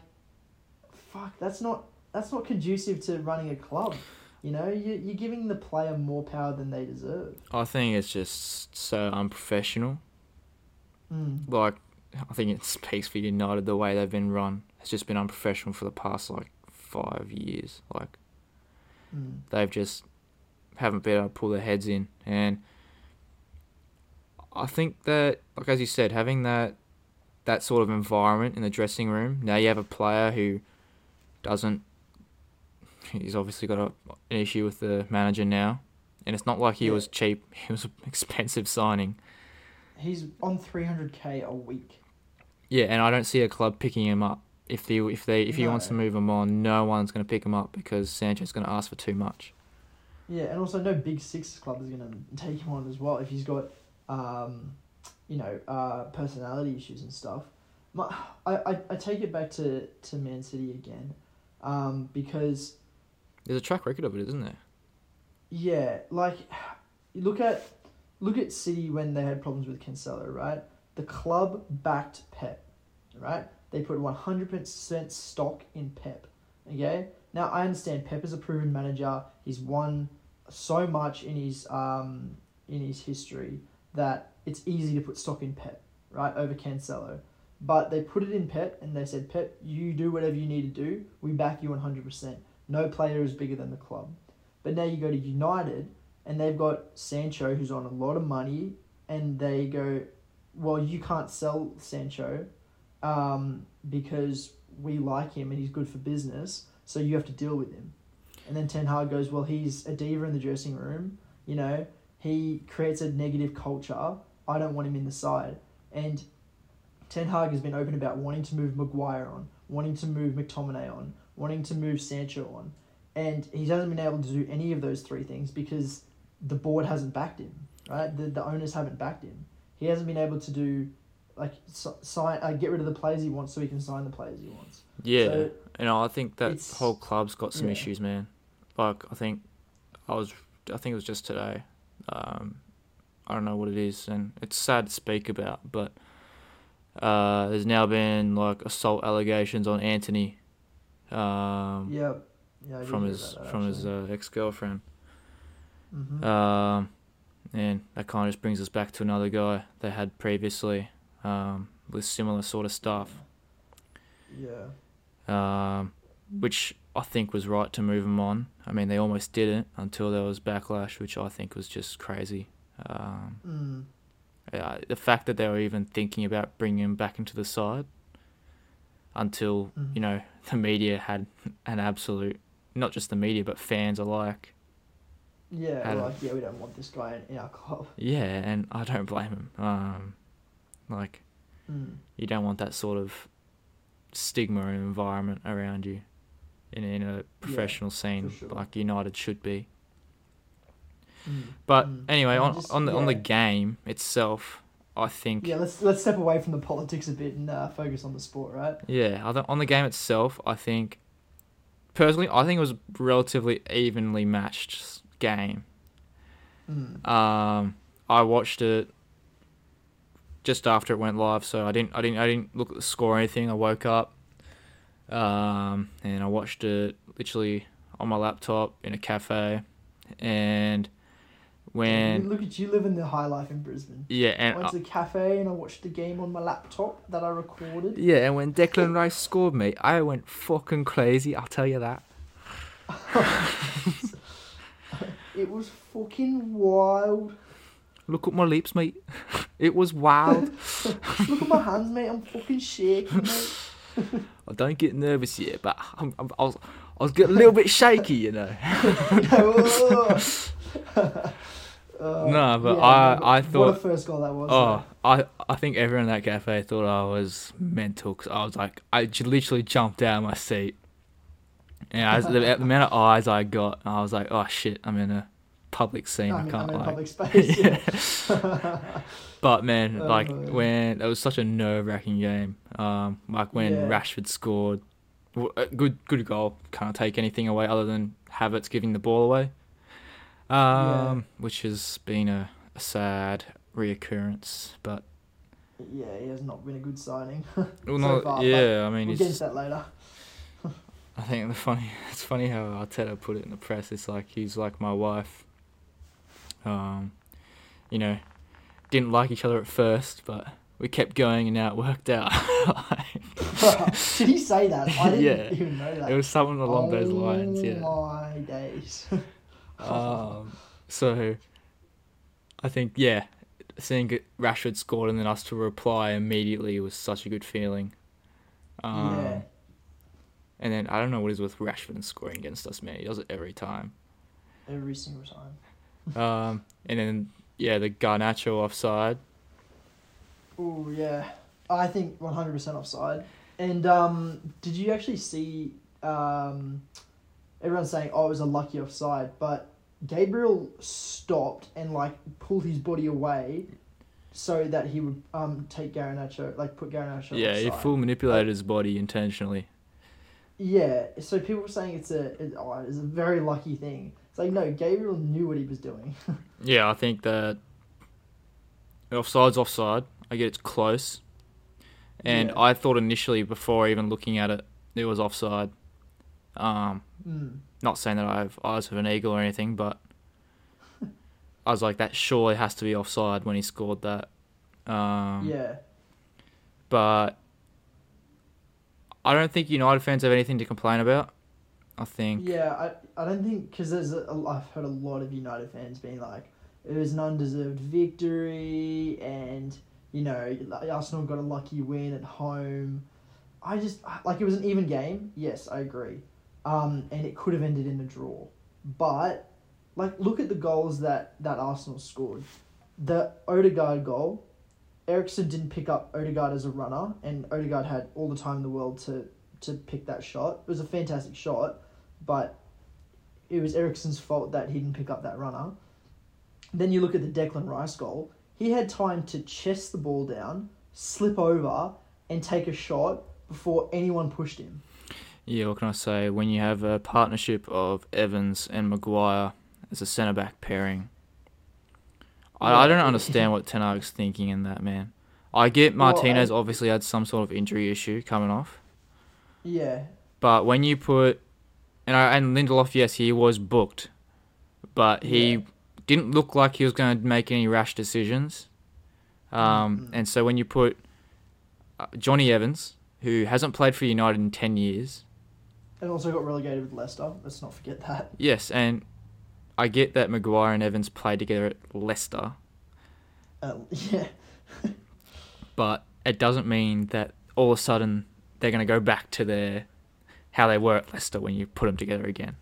fuck, that's not that's not conducive to running a club. You know, you you're giving the player more power than they deserve.
I think it's just so unprofessional.
Mm.
Like, I think it speaks for United the way they've been run. It's just been unprofessional for the past like five years. Like
Mm.
they've just haven't been able to pull their heads in, and I think that, like as you said, having that that sort of environment in the dressing room. Now you have a player who doesn't. He's obviously got a, an issue with the manager now, and it's not like he
Yeah.
was cheap. [laughs] He was an expensive signing.
He's on three hundred k a week.
Yeah, and I don't see a club picking him up. If they if they if he wants to move him on, no one's going to pick him up because Sancho's going to ask for too much.
Yeah, and also no big six club is gonna take him on as well if he's got, um, you know, uh, personality issues and stuff. My, I, I, I take it back to, to Man City again, um, because
There's a track record of it, isn't there?
yeah, like, look at look at City when they had problems with Cancelo, right? The club backed Pep, right? They put one hundred percent stock in Pep. Okay. Now I understand Pep is a proven manager. He's won so much in his um in his history that it's easy to put stock in Pep, right, over Cancelo. But they put it in Pep and they said, Pep, you do whatever you need to do. We back you one hundred percent. No player is bigger than the club. But now you go to United and they've got Sancho who's on a lot of money and they go, well, you can't sell Sancho um, because we like him and he's good for business, so you have to deal with him. And then Ten Hag goes, well, he's a diva in the dressing room, you know, he creates a negative culture. I don't want him in the side. And Ten Hag has been open about wanting to move Maguire on, wanting to move McTominay on, wanting to move Sancho on. And he hasn't been able to do any of those three things because the board hasn't backed him, right? The, the owners haven't backed him. He hasn't been able to do, like, si- sign, uh, get rid of the players he wants so he can sign the players he wants.
Yeah,
So
and I think that whole club's got some
yeah.
issues, man. Like I think I was, I think it was just today. Um, I don't know what it is, and it's sad to speak about, but uh, there's now been like assault allegations on Antony, um,
yeah, yeah.
From his
that,
from his uh, ex girlfriend.
Mhm.
Um, and that kind of just brings us back to another guy they had previously um, with similar sort of stuff.
yeah.
um, which I think was right to move him on. I mean, they almost didn't until there was backlash, which I think was just crazy. Um,
Mm.
yeah, the fact that they were even thinking about bringing him back into the side until
Mhm.
you know the media had [laughs] an absolute, not just the media but fans alike.
Yeah,
Had a-
like, yeah, we don't want this guy in, in our club.
Yeah, and I don't blame him. Um, like
Mm.
you don't want that sort of stigma and environment around you in in a professional scene
sure.
like United should be.
Mm.
But
Mm.
anyway, on
just-
on the on the game itself, I think
Yeah, let's let's step away from the politics a bit and uh, focus on the sport, right?
yeah, on the game itself, I think personally, I think it was a relatively evenly matched game.
Mm.
Um, I watched it just after it went live, so I didn't I didn't I didn't look at the score or anything. I woke up, um, and I watched it literally on my laptop in a cafe, and when
look at you living the high life in Brisbane.
yeah, and I
went to the cafe and I watched the game on my laptop that I recorded.
Yeah, and when Declan Rice scored me, I went fucking crazy. I'll tell you that. [laughs]
It was fucking wild.
Look at my lips, mate. [laughs] It was wild. [laughs]
Look at my hands, mate. I'm fucking shaking, mate.
I don't get nervous yet, but I'm, I'm, I was I was getting a little bit shaky, you know. [laughs]
Uh,
No, but
yeah,
I- I
what
thought-
a first goal that was.
Oh, I I think everyone in that cafe thought I was mental because I was like I literally jumped out of my seat. And I the, the amount of eyes I got, I was like, oh shit, I'm in a public scene. I
in-
can't
in
like.
public [laughs] space.
Yeah. [laughs] But man, like
Oh.
when it was such a nerve wracking game. Um, like when
Yeah.
Rashford scored, a good good goal. Can't take anything away other than Havertz giving the ball away, um, which has been a, a sad reoccurrence. But
Yeah, he has not been a good signing. [laughs]
well,
So
not,
far,
yeah, I mean,
we'll
he's
get that later.
I think the funny it's funny how Arteta put it in the press. It's like he's like my wife. Um, you know, didn't like each other at first, but we kept going and now it worked out. [laughs]
Did he say that? I didn't
Yeah.
even know that.
it was something along those lines,
Oh
yeah.
my days. [laughs]
Um, so I think yeah, seeing Rashford scored and then us to reply immediately was such a good feeling. Um,
yeah.
And then I don't know what is with Rashford and scoring against us, man. He does it every time.
Every single time.
Um, and then yeah, the Garnacho offside.
Oh yeah, I think one hundred percent offside. And um, did you actually see? Um, everyone's saying, "Oh, it was a lucky offside," but Gabriel stopped and like pulled his body away, so that he would um take Garnacho, like put Garnacho.
yeah, he full manipulated his body intentionally.
Yeah, so people were saying it's a it, oh, it's a very lucky thing. It's like no, Gabriel knew what he was doing. [laughs]
Yeah, I think that offside's offside. I get it's close. And
Yeah.
I thought initially, before even looking at it, it was offside. Um,
mm.
not saying that I have eyes of an eagle or anything, but [laughs] I was like, that surely has to be offside when he scored that. Um,
Yeah,
But I don't think United fans have anything to complain about. I think.
yeah. I I don't think because there's a, I've heard a lot of United fans being like it was an undeserved victory and you know Arsenal got a lucky win at home. I just like it was an even game. Yes, I agree. Um, and it could have ended in a draw, but like look at the goals that that Arsenal scored. The Odegaard goal, Eriksen didn't pick up Odegaard as a runner, and Odegaard had all the time in the world to to pick that shot. It was a fantastic shot, but it was Eriksen's fault that he didn't pick up that runner. Then you look at the Declan Rice goal. He had time to chest the ball down, slip over, and take a shot before anyone pushed him.
Yeah, what can I say? When you have a partnership of Evans and Maguire as a centre back pairing, I, I don't understand what Ten Hag's thinking in that man. I get
Well,
Martinez
I-
obviously had some sort of injury issue coming off,
Yeah,
but when you put and I, and Lindelof, yes, he was booked, but he
Yeah.
didn't look like he was going to make any rash decisions. Um,
Mhm.
and so when you put uh, Jonny Evans, who hasn't played for United in ten years,
and also got relegated with Leicester. Let's not forget that.
Yes, and I get that Maguire and Evans played together at Leicester,
Uh, [laughs] yeah,
but it doesn't mean that all of a sudden they're going to go back to their how they were at Leicester when you put them together again.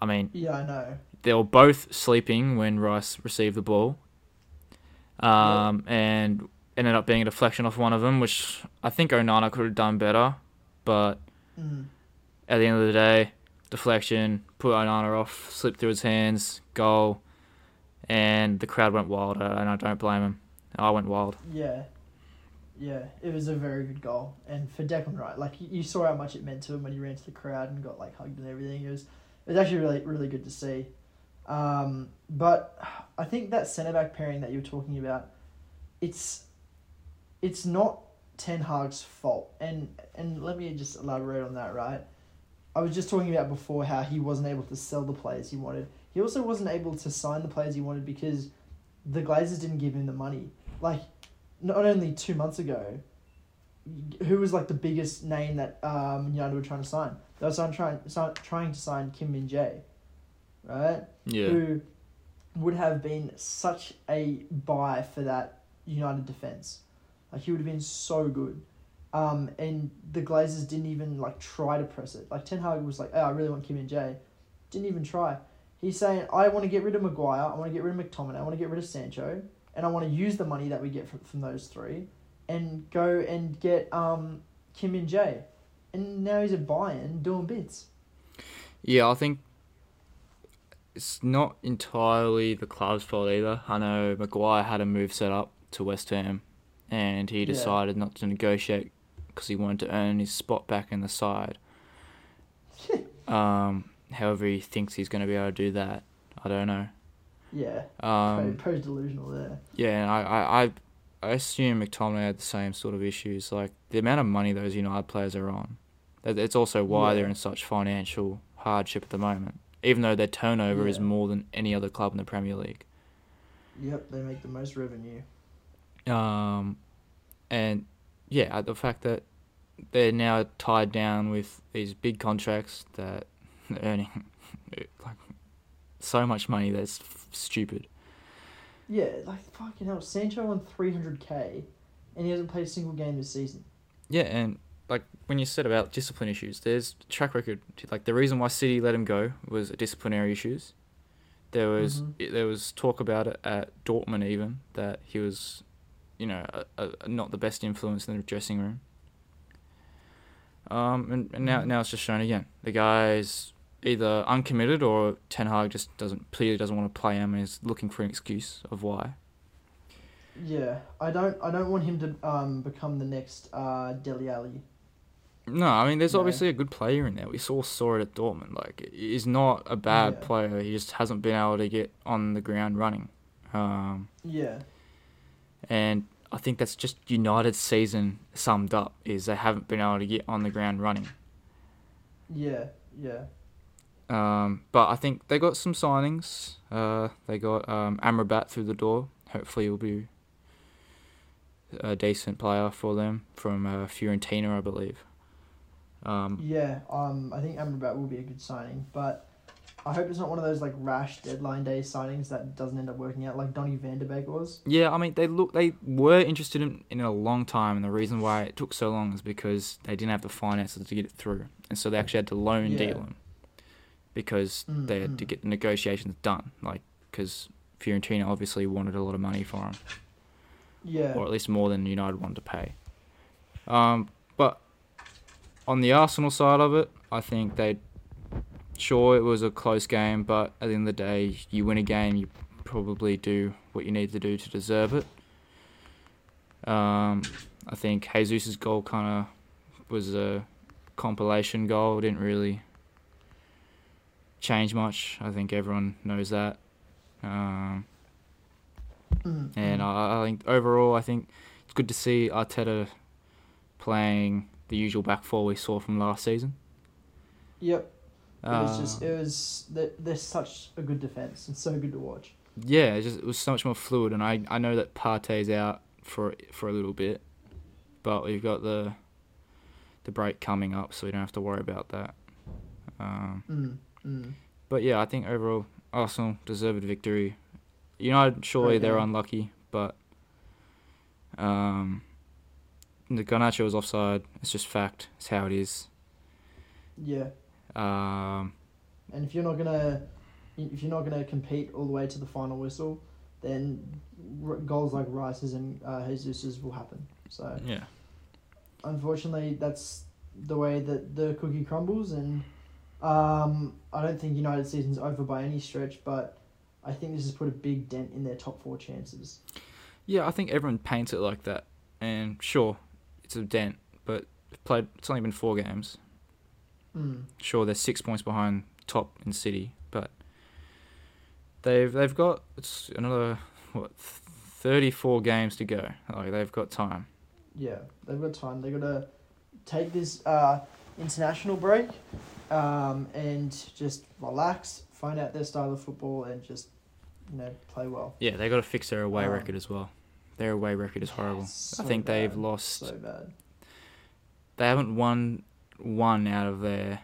I mean,
yeah, I know.
they were both sleeping when Rice received the ball, um, and ended up being a deflection off one of them, which I think Onana could have done better, but
Mm.
at the end of the day, deflection, put Onana off, slipped through his hands, goal, and the crowd went wild, uh, and I don't blame him. I went wild.
Yeah, yeah, it was a very good goal, and for Declan Rice, like you, you saw how much it meant to him when he ran to the crowd and got like hugged and everything. It was, it was actually really, really good to see. Um, but I think that centre back pairing that you were talking about, it's, it's not Ten Hag's fault, and and let me just elaborate on that. Right, I was just talking about before how he wasn't able to sell the players he wanted. He also wasn't able to sign the players he wanted because the Glazers didn't give him the money. Like, not only two months ago, who was like the biggest name that um, United were trying to sign? They were trying, trying, trying to sign Kim Min Jae, right?
Yeah.
Who would have been such a buy for that United defense. Like, he would have been so good. Um, and the Glazers didn't even like try to press it. Like Ten Hag was like, "Oh, I really want Kim Min Jae," didn't even try. He's saying, "I want to get rid of Maguire. I want to get rid of McTominay. I want to get rid of Sancho, and I want to use the money that we get from, from those three, and go and get um Kim Min Jae." And now he's at Bayern doing bits.
Yeah, I think it's not entirely the club's fault either. I know Maguire had a move set up to West Ham, and he
Yeah.
decided not to negotiate because he wanted to earn his spot back in the side. [laughs] Um, however, he thinks he's going to be able to do that. I don't know.
Yeah,
Um,
Poe's delusional there.
yeah, and I, I, I, I assume McTominay had the same sort of issues. Like the amount of money those United players are on. That- It's also why
Yeah.
they're in such financial hardship at the moment. Even though their turnover is more than any other club in the Premier League.
Yep, they make the most revenue.
Um, and yeah, the fact that they're now tied down with these big contracts that they're [laughs] earning [laughs] like so much money that's f- stupid.
Yeah, like fucking hell. Sancho on three hundred k, and he hasn't played a single game this season.
Yeah, and like when you said about discipline issues, there's track record. Like the reason why City let him go was disciplinary issues. There was
Mhm.
there was talk about it at Dortmund even that he was, you know, a, a, not the best influence in the dressing room. Um, and, and now
Mhm.
now it's just shown again. The guy's either uncommitted or Ten Hag just doesn't clearly doesn't want to play him and is looking for an excuse of why.
Yeah, I don't. I don't want him to um become the next uh Dele Alli.
No, I mean, there's
No.
obviously a good player in there. We saw saw it at Dortmund. Like, he's not a bad
Yeah.
player. He just hasn't been able to get on the ground running. Um,
Yeah,
and I think that's just United's season summed up. Is they haven't been able to get on the ground running.
yeah, yeah.
Um, but I think they got some signings. Uh, they got um, Amrabat through the door. Hopefully, he'll be a decent player for them from uh, Fiorentina, I believe. Um,
Yeah, um, I think Amrabat will be a good signing, but I hope it's not one of those like rash deadline day signings that doesn't end up working out, like Donny Van de Beek was.
Yeah, I mean they look they were interested in in it a long time, and the reason why it took so long is because they didn't have the finances to get it through, and so they actually had to loan
Yeah.
deal him because
Mm,
they had to
mm.
get the negotiations done. Like because Fiorentina obviously wanted a lot of money for him,
Yeah,
or at least more than United wanted to pay. Um, but on the Arsenal side of it, I think they sure it was a close game, but at the end of the day, you win a game, you probably do what you need to do to deserve it. Um, I think Jesus' goal kind of was a compilation goal. Didn't really change much. I think everyone knows that. Um,
Mm,
and. I, I think overall, I think it's good to see Arteta playing the usual back four we saw from last season.
yep. It was just
Uh,
it was they're, such a good defense and so good to watch.
yeah, it just it was so much more fluid, and I, I know that Partey's out for for a little bit, but we've got the the break coming up, so we don't have to worry about that. Um,
Mm, mm.
but yeah, I think overall Arsenal deserved victory. United surely
Great
they're unlucky, but um, the Garnacho was offside. It's just fact. It's how it is.
Yeah,
Um,
and if you're not gonna if you're not gonna compete all the way to the final whistle, then r- goals like Rice's and uh, Jesus's will happen. So
yeah,
unfortunately, that's the way that the cookie crumbles, and um, I don't think United season's over by any stretch, but I think this has put a big dent in their top four chances.
yeah. I think everyone paints it like that, and sure, it's a dent, but played. It's only been four games.
Mm.
Sure, they're six points behind top in City, but they've they've got it's another what thirty four games to go. Like they've got time.
Yeah, they've got time. They've got to take this uh, international break um, and just relax, find out their style of football, and just you know play well.
Yeah, they got to fix their away
Um,
record as well. Their away record is horrible.
So
I think they've lost.
so bad.
They haven't won one out of their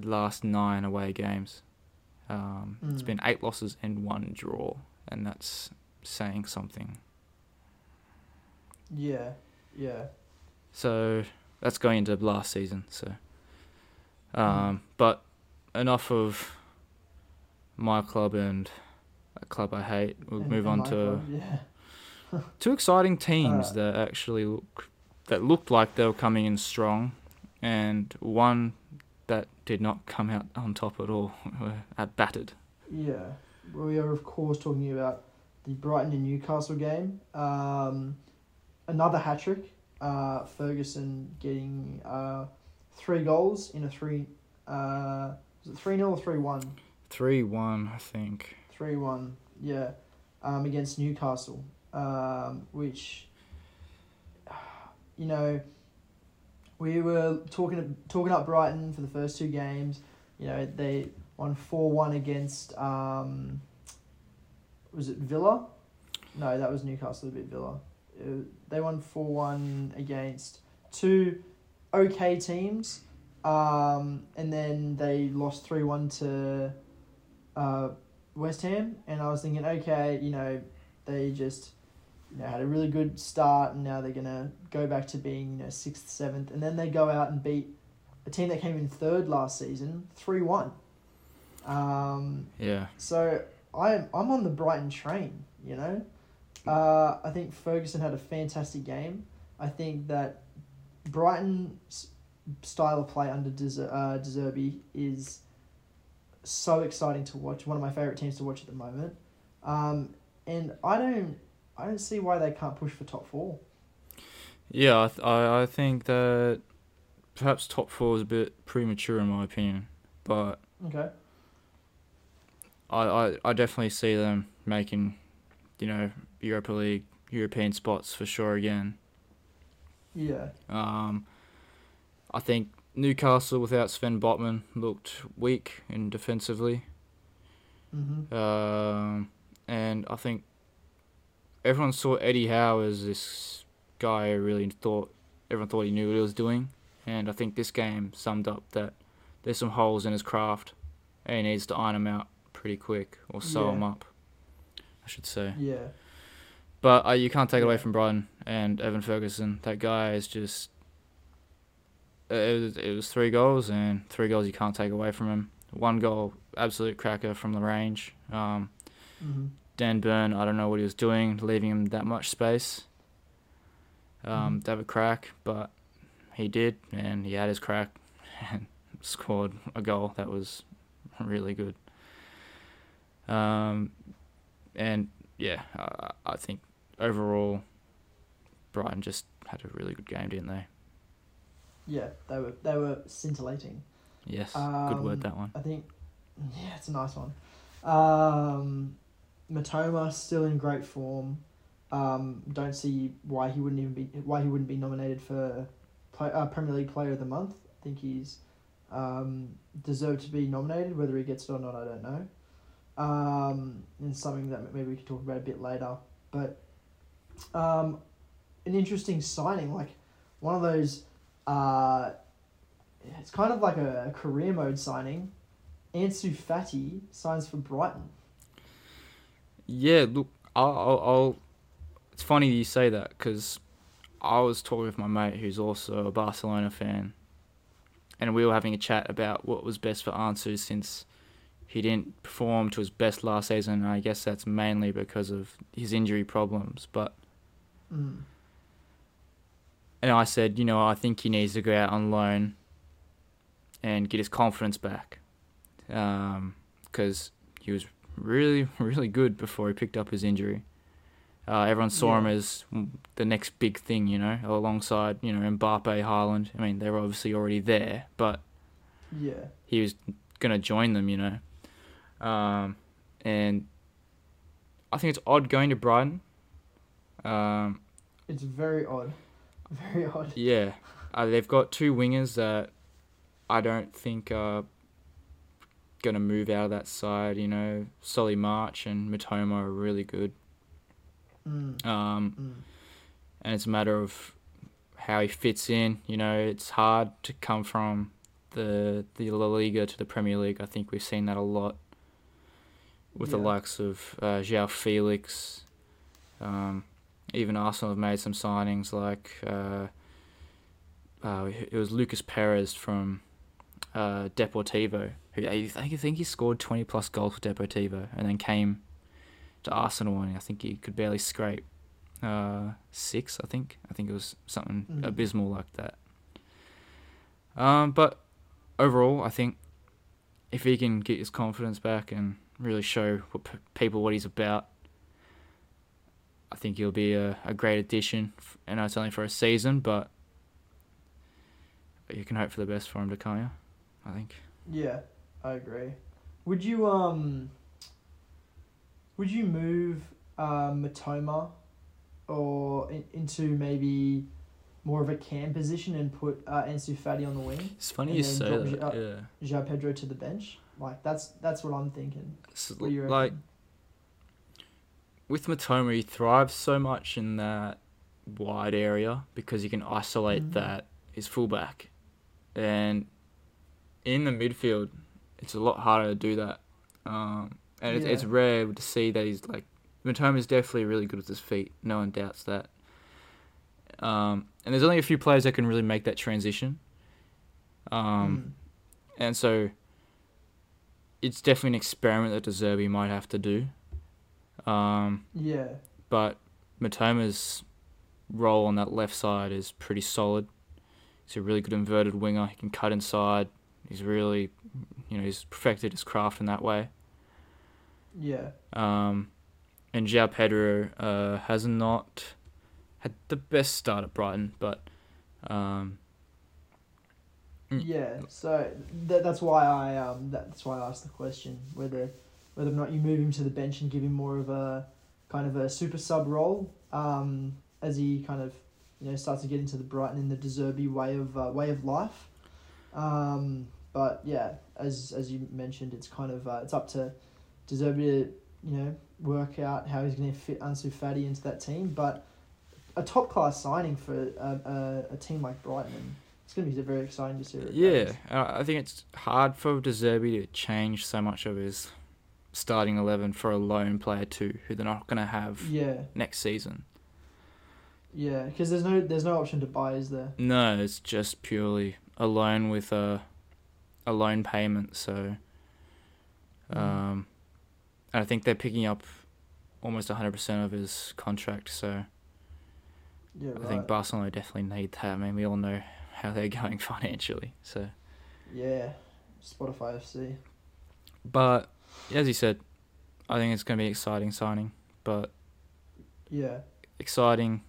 last nine away games. Um, It's
Mm.
been eight losses and one draw, and that's saying something.
Yeah, yeah,
So that's going into last season. So,
Mm.
um, but enough of my club and a club I hate. We'll
And-
move on to
club, yeah. [laughs]
two exciting teams
Uh,
that actually look that looked like they were coming in strong, and one that did not come out on top at all. [laughs] were at battered.
Yeah, we are of course talking about the Brighton and Newcastle game. Um, another hat trick. Uh, Ferguson getting uh, three goals in a three Uh, was it three 0 or three one?
Three one, I think.
Three one, yeah, um, against Newcastle, um, which, [sighs] you know, we were talking talking up Brighton for the first two games. You know, they won four one against um, was it Villa? No, that was Newcastle. A bit Villa. Uh, they won four one against two okay teams, um, and then they lost three one to uh, West Ham. And I was thinking, okay, you know, they just you know had a really good start, and now they're gonna go back to being you know sixth, seventh, and then they go out and beat a team that came in third last season three one. Um,
Yeah.
so I'm I'm on the Brighton train. You know, uh, I think Ferguson had a fantastic game. I think that Brighton's style of play under Deser- uh, De is so exciting to watch. One of my favorite teams to watch at the moment, um, and I don't I don't see why they can't push for top four.
Yeah, I, th- I I think that perhaps top four is a bit premature in my opinion, but
Okay.
I, I, I definitely see them making, you know, Europa League, European spots for sure again.
Yeah.
Um, I think Newcastle without Sven Botman looked weak in defensively.
Mm-hmm.
Um, and I think everyone saw Eddie Howe as this guy who really thought everyone thought he knew what he was doing, and I think this game summed up that there's some holes in his craft, and he needs to iron them out pretty quick or sew
Yeah.
them up, I should say.
Yeah.
But uh, you can't take it away from Brighton and Evan Ferguson. That guy is just. uh, It was, it was three goals, and three goals you can't take away from him. One goal, absolute cracker from the range. Um,
Mm-hmm.
Dan Burn, I don't know what he was doing, leaving him that much space um,
Mhm.
to have a crack, but he did, and he had his crack [laughs] and scored a goal that was really good. Um, and yeah, I, I think overall, Brighton just had a really good game, didn't they?
Yeah. They were they were scintillating.
Yes, good
Um,
word that one.
I think, yeah, it's a nice one. Um, Mitoma still in great form. Um, don't see why he wouldn't even be why he wouldn't be nominated for play, uh, Premier League Player of the Month. I think he's um, deserved to be nominated. Whether he gets it or not, I don't know. Um, and something that maybe we could talk about a bit later. But um, an interesting signing, like one of those. Uh, it's kind of like a career mode signing. Ansu Fati signs for Brighton.
Yeah, look, I'll, I'll, I'll it's funny you say that because I was talking with my mate who's also a Barcelona fan, and we were having a chat about what was best for Ansu since he didn't perform to his best last season. And I guess that's mainly because of his injury problems. But
Mm.
and I said, you know, I think he needs to go out on loan and get his confidence back, because he was really, really good before he picked up his injury. Uh, everyone saw him as the next big thing, you know, alongside you know Mbappe, Haaland. I mean, they were obviously already there, but
Yeah.
he was gonna join them, you know. Um, and I think it's odd going to Brighton. Um,
It's very odd. [laughs] Very odd.
Yeah, uh, they've got two wingers that I don't think are gonna move out of that side. You know, Solly March and Mitoma are really good,
Mm.
um,
Mm.
and it's a matter of how he fits in. You know, it's hard to come from the the La Liga to the Premier League. I think we've seen that a lot with the likes of uh, João Felix. Um, even Arsenal have made some signings like uh, uh, it was Lucas Perez from uh, Deportivo. Who I think I think he scored twenty plus goals for Deportivo, and then came to Arsenal, and I think he could barely scrape uh, six. I think I think it was something
Mhm.
abysmal like that. Um, but overall, I think if he can get his confidence back and really show what p- people what he's about, I think he'll be a, a great addition. f- I know it's only for a season, but you can hope for the best for him to come. I think.
Yeah, I agree. Would you um? Would you move uh, Mitoma, or in, into maybe more of a cam position and put uh, Ansu Fati on the wing,
It's funny you say that.
up.
yeah.
Pedro to the bench? Like that's that's what I'm thinking.
It's
What
like with Mitoma, he thrives so much in that wide area because he can isolate
Mhm.
that his fullback, and in the midfield, it's a lot harder to do that. Um, and it's, it's rare to see that he's like Mitoma is definitely really good with his feet. No one doubts that. Um, and there's only a few players that can really make that transition. Um, and so it's definitely an experiment that De Zerbi might have to do. Um,
Mm. yeah,
but Mitoma's role on that left side is pretty solid. He's a really good inverted winger. He can cut inside. He's really, you know, he's perfected his craft in that way.
yeah,
Um, and João Pedro uh, has not had the best start at Brighton, but um,
yeah. So that, that's why I um that's why I asked the question whether whether or not you move him to the bench and give him more of a kind of a super sub role um as he kind of you know starts to get into the Brighton and the De Zerbi way of uh, way of life. Um, but yeah, as as you mentioned, it's kind of uh, it's up to De Zerbi to you know work out how he's going to fit Ansu Fati into that team. But a top class signing for a, a, a team like Brighton, it's going to be very exciting to see.
yeah, uh, I think it's hard for De Zerbi to change so much of his starting eleven for a lone player too, who they're not going to have
yeah,
next season.
yeah, because there's no there's no option to buy, is there?
No, it's just purely a loan with a a loan payment. So,
Mm.
um, and I think they're picking up almost hundred percent of his contract. So
Yeah,
I
right.
think Barcelona definitely need that. I mean, we all know how they're [laughs] going financially. So,
yeah, Spotify FC.
but as you said, I think it's going to be exciting signing. But
Yeah,
exciting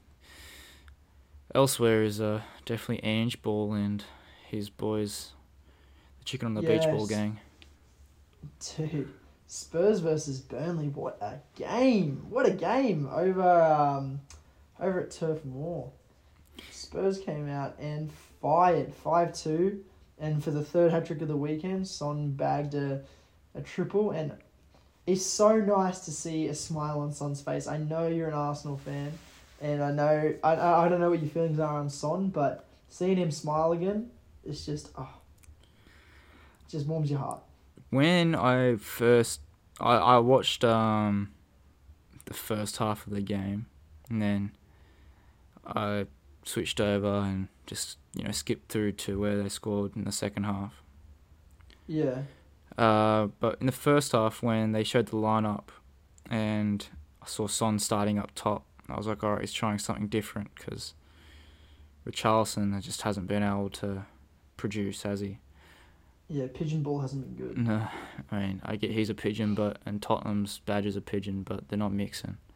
elsewhere is uh, definitely Ange Ball and his boys, the Chicken on the Beach Ball gang.
dude. Spurs versus Burnley. What a game! What a game over um, over at Turf Moor. Spurs came out and fired five two, and for the third hat trick of the weekend, Son bagged a, a triple, and it's so nice to see a smile on Son's face. I know you're an Arsenal fan, and I know I I don't know what your feelings are on Son, but seeing him smile again, it's just oh, just warms your heart.
When I first, I, I watched um, the first half of the game, and then I switched over and just you know skipped through to where they scored in the second half.
Yeah.
Uh, but in the first half, when they showed the lineup, and I saw Son starting up top, I was like, all right, he's trying something different because Richarlison just hasn't been able to produce, has he?
Yeah, pigeon ball hasn't been good.
No, I mean, I get he's a pigeon, but and Tottenham's badger's a pigeon, but they're not mixing. [laughs]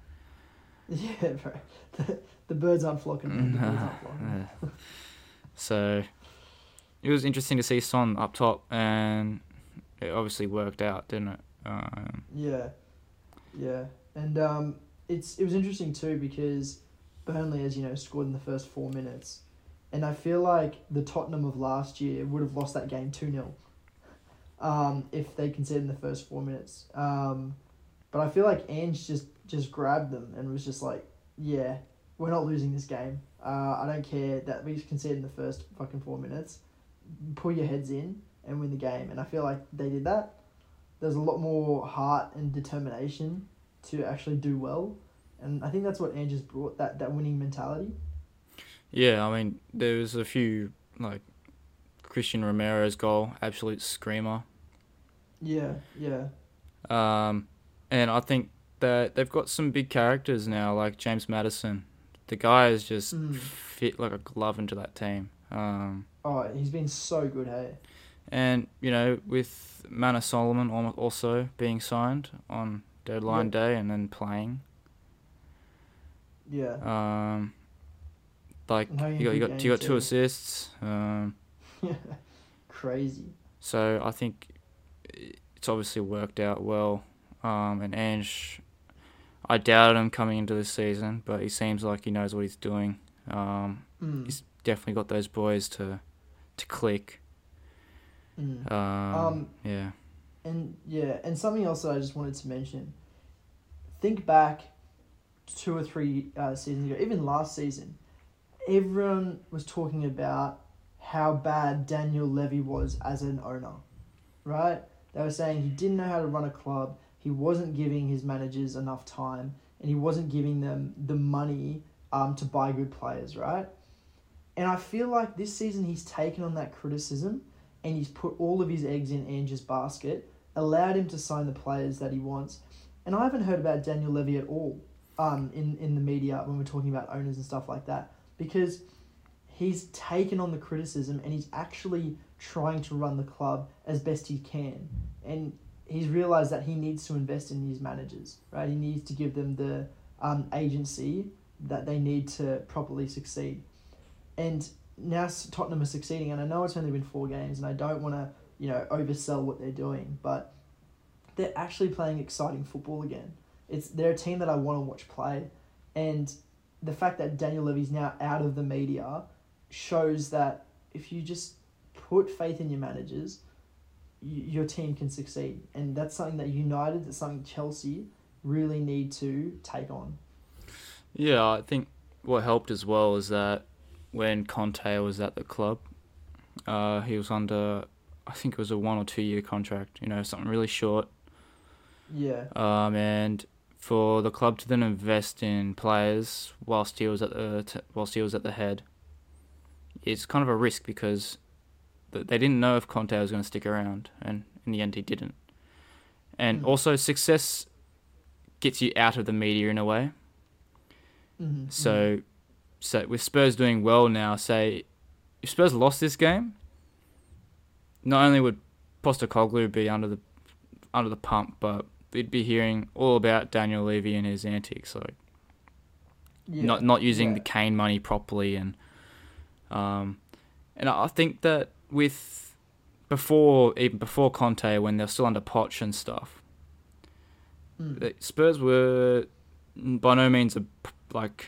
Yeah, bro. The, the birds aren't flocking. birds aren't flocking. [laughs]
Yeah. so it was interesting to see Son up top, and it obviously worked out, didn't it? Um,
Yeah, yeah, and um, it's it was interesting too because Burnley, as you know, scored in the first four minutes, and I feel like the Tottenham of last year would have lost that game two 0 um, if they conceded in the first four minutes. Um, but I feel like Ange just just grabbed them and was just like, yeah, we're not losing this game. Uh, I don't care that we conceded in the first fucking four minutes. Pull your heads in and win the game. And I feel like they did that. There's a lot more heart and determination to actually do well. And I think that's what Ange has brought, that, that winning mentality.
yeah, I mean, there was a few like Cristian Romero's goal, absolute screamer.
Yeah, yeah.
Um, and I think that they've got some big characters now, like James Maddison. The guy is just
Mm.
fit like a glove into that team. Um,
Oh, he's been so good, hey?
and you know, with Manor Solomon also being signed on deadline day and then playing.
Yeah.
Um, like
And having a
you got you got you got two assists. Um, [laughs]
Crazy.
So I think it's obviously worked out well. Um, and Ange, I doubted him coming into this season, but he seems like he knows what he's doing. Um,
Mm.
He's definitely got those boys to to click.
Mm.
Um,
Um,
yeah.
And yeah, and something else that I just wanted to mention. Think back two or three uh, seasons ago, even last season, everyone was talking about how bad Daniel Levy was as an owner, right? They were saying he didn't know how to run a club, he wasn't giving his managers enough time, and he wasn't giving them the money um, to buy good players, right? And I feel like this season he's taken on that criticism and he's put all of his eggs in Ange's basket, allowed him to sign the players that he wants. And I haven't heard about Daniel Levy at all um, in, in the media when we're talking about owners and stuff like that because he's taken on the criticism and he's actually trying to run the club as best he can. And he's realized that he needs to invest in his managers, right? He needs to give them the um, agency that they need to properly succeed. And now Tottenham are succeeding, and I know it's only been four games, and I don't want to, you know, oversell what they're doing, but they're actually playing exciting football again. It's they're a team that I want to watch play, and the fact that Daniel Levy's now out of the media shows that if you just put faith in your managers, y- your team can succeed, and that's something that United, that's something Chelsea really need to take on.
Yeah, I think what helped as well is that when Conte was at the club, uh, he was under, I think it was a one or two year contract. You know, something really short.
Yeah,
Um, and for the club to then invest in players whilst he was at the t- whilst he was at the head, it's kind of a risk because they didn't know if Conte was going to stick around, and in the end, he didn't. And
Mm.
also, success gets you out of the media in a way.
mm-hmm.
So, so with Spurs doing well now, say if Spurs lost this game, not only would Postecoglou be under the under the pump, but we'd be hearing all about Daniel Levy and his antics, like
yeah.
not not using
yeah.
the Kane money properly, and um, and I think that with before even before Conte, when they're still under Poch and stuff,
Mm.
the Spurs were by no means a like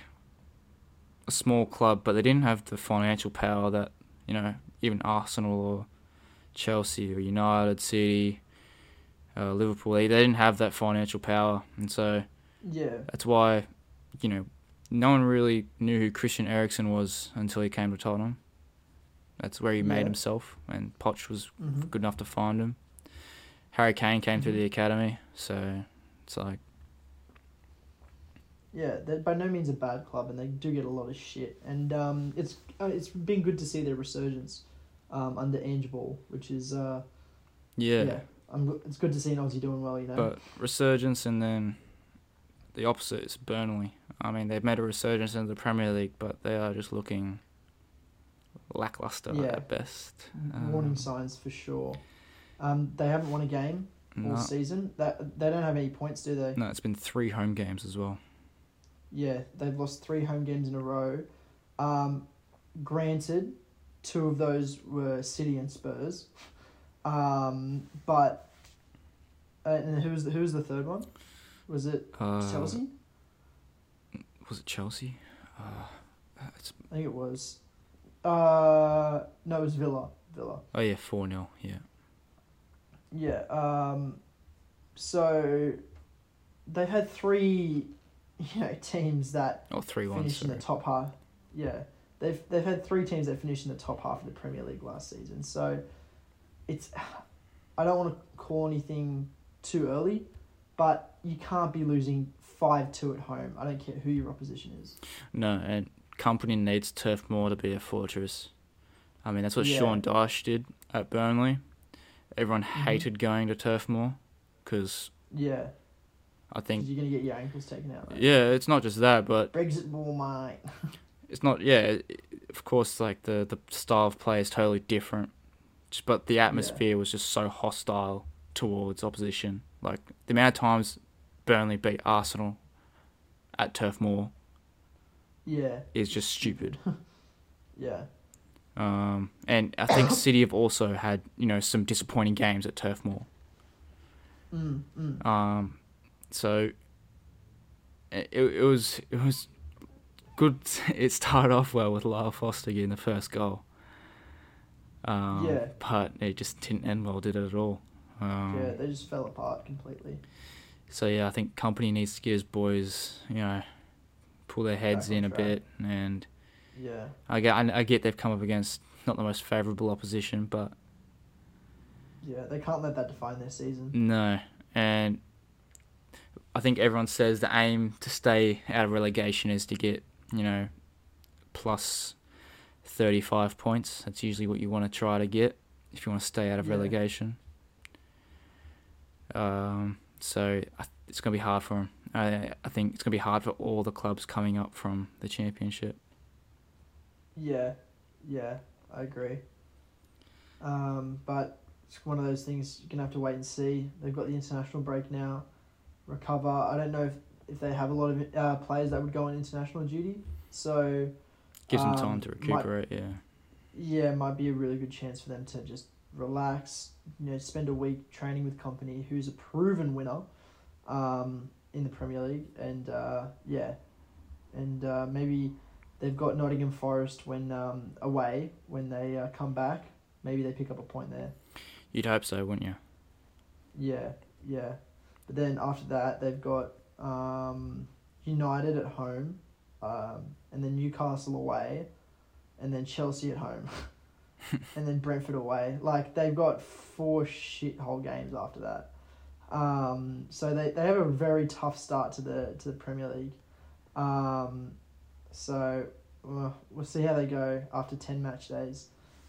a small club, but they didn't have the financial power that you know even Arsenal or Chelsea or United, City, uh, Liverpool. They, they didn't have that financial power, and so
Yeah,
that's why you know no one really knew who Christian Eriksen was until he came to Tottenham. That's where he
Yeah.
made himself, and Poch was
mm-hmm.
good enough to find him. Harry Kane came through
Mhm.
the academy, so it's like
yeah. They're by no means a bad club, and they do get a lot of shit. And um, it's uh, it's been good to see their resurgence um, under Ange Ball, which is uh,
yeah.
yeah. I'm, it's good to see an Aussie doing well, you know.
But resurgence and then the opposite is Burnley. I mean, they've made a resurgence in the Premier League, but they are just looking lackluster
Yeah.
at best.
Warning
Um,
signs for sure. Um, they haven't won a game all
No,
season. That they don't have any points, do they?
no, it's been three home games as well.
Yeah, they've lost three home games in a row. Um, granted, two of those were City and Spurs. Um, but uh, and who was the, who was the third one? Was it
Uh,
Chelsea?
Was it Chelsea? Uh, it's,
I think it was. Uh, no, it was Villa. Villa.
oh yeah, four 0 Yeah.
Yeah. Um, so they've had three, [laughs] you know, teams that
Or three
finished in the top half. Yeah, they've they've had three teams that finished in the top half of the Premier League last season. So it's [sighs] I don't want to call anything too early, but you can't be losing five two at home. I don't care who your opposition is.
No, and Kompany needs Turf Moor to be a fortress. I mean, that's what
Yeah.
Sean Dyche did at Burnley. Everyone
Mhm.
hated going to Turf Moor because
Yeah,
I think
you're gonna get your ankles taken out.
Yeah, it's not just that, but
Brexit ball, mate. [laughs]
it's not yeah. it- Of course, like the the style of play is totally different, but the atmosphere was just so hostile towards opposition. Like the amount of times Burnley beat Arsenal at Turf Moor
Yeah,
is just stupid. [laughs]
yeah.
Um, and I think [coughs] City have also had you know some disappointing games at Turf Moor.
Mm, mm.
Um, so it, it was it was good. [laughs] It started off well with Lyle Foster getting the first goal. Um,
Yeah.
But it just didn't end well, did it at all? Um,
yeah, they just fell apart completely.
So yeah, I think Kompany needs to give his boys, you know, pull their heads in a
track.
bit, and
Yeah,
I get I, I get they've come up against not the most favourable opposition, but
yeah, they can't let that define their season.
no, and I think everyone says the aim to stay out of relegation is to get you know plus thirty five points. That's usually what you want to try to get if you want to stay out of
Yeah.
relegation. Um, so I, it's going to be hard for them. I I think it's going to be hard for all the clubs coming up from the championship.
Yeah, yeah, I agree. Um, but it's one of those things you're gonna have to wait and see. They've got the international break now, recover. I don't know if, if they have a lot of uh, players that would go on international duty, so
Gives them
Um,
time to
might-
recuperate. yeah.
yeah, it might be a really good chance for them to just relax. You know, spend a week training with Kompany who's a proven winner, um, in the Premier League, and uh, yeah, and uh, maybe they've got Nottingham Forest when um, away when they uh, come back. Maybe they pick up a point there.
You'd hope so, wouldn't you?
Yeah, yeah. But then after that, they've got um, United at home, um, and then Newcastle away, and then Chelsea at home, [laughs] and then Brentford away. Like they've got four shithole games after that. Um, so they, they have a very tough start to the to the Premier League. Um, so uh, we'll see how they go after ten match days.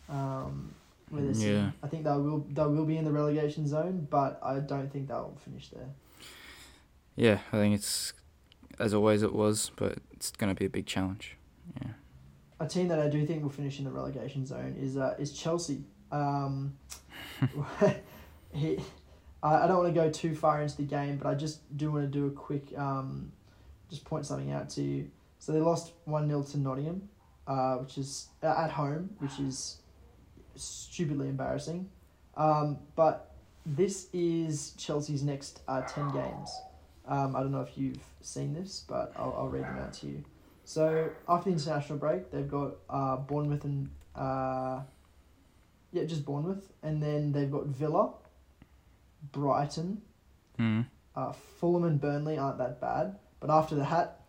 Um, where they're.
Yeah.
I think they will they will be in the relegation zone, but I don't think they'll finish there.
Yeah, I think it's as always it was, but it's going to be a big challenge. Yeah.
A team that I do think will finish in the relegation zone is uh, is Chelsea. Um, [laughs] he, I, I don't want to go too far into the game, but I just do want to do a quick um, just point something out to you. So they lost one 0 to Nottingham, uh, which is uh, at home, which is stupidly embarrassing. Um, but this is Chelsea's next uh, ten games. Um, I don't know if you've seen this, but I'll, I'll read them out to you. So after the international break, they've got uh, Bournemouth and uh, yeah, just Bournemouth, and then they've got Villa, Brighton,
Mm.
uh, Fulham and Burnley aren't that bad, but after that,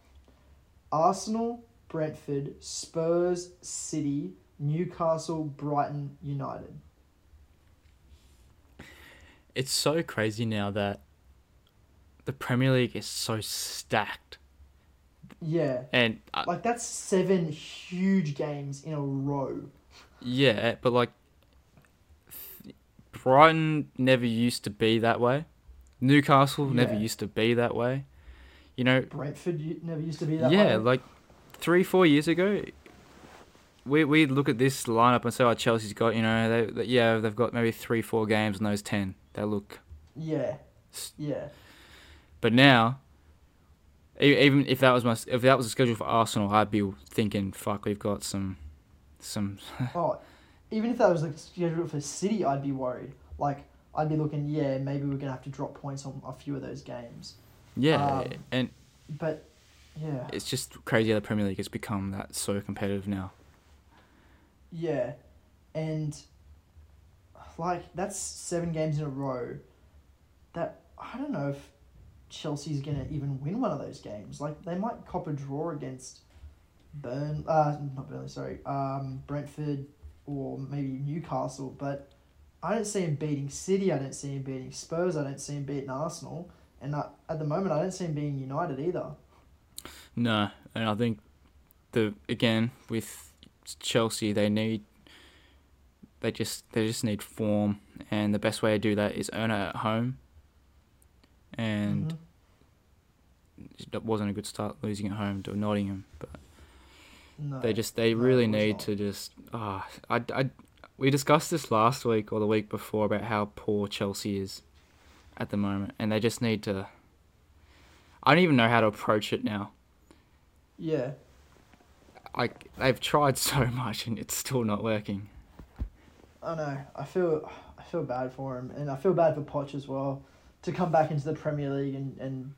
Arsenal, Brentford, Spurs, City, Newcastle, Brighton, United.
It's so crazy now that the Premier League is so stacked,
Yeah,
and uh,
like that's seven huge games in a row.
yeah, but like Brighton never used to be that way. Newcastle never used to be that way. You know,
Brentford never used to be that
yeah,
way.
Yeah, like three, four years ago, we we look at this lineup and say, "Oh, Chelsea's got you know, they, they yeah, they've got maybe three, four games in those ten. They look."
yeah, yeah,
But now, even if that was my if that was a schedule for Arsenal, I'd be thinking, "Fuck, we've got some, some." [laughs]
Oh, even if that was like scheduled for City, I'd be worried. Like I'd be looking, yeah, maybe we're gonna have to drop points on a few of those games.
Yeah,
Um,
and
But yeah,
it's just crazy how the Premier League has become that so competitive now.
yeah, and like that's seven games in a row. That I don't know if Chelsea's gonna even win one of those games. Like they might cop a draw against Burn, uh, not Burnley, sorry, um, Brentford or maybe Newcastle, but I don't see him beating City. I don't see him beating Spurs. I don't see him beating Arsenal, and I, at the moment, I don't see him beating United either.
No, and I think the again with Chelsea, they need they just they just need form, and the best way to do that is earn it at home. And
Mhm.
it wasn't a good start losing at home to Nottingham, but
no,
they just they
no,
really need
not.
to just ah I, I we discussed this last week or the week before about how poor Chelsea is at the moment, and they just need to. I don't even know how to approach it now.
yeah,
like they've tried [laughs] so much and it's still not working.
I know. I feel I feel bad for him, and I feel bad for Poch as well to come back into the Premier League and and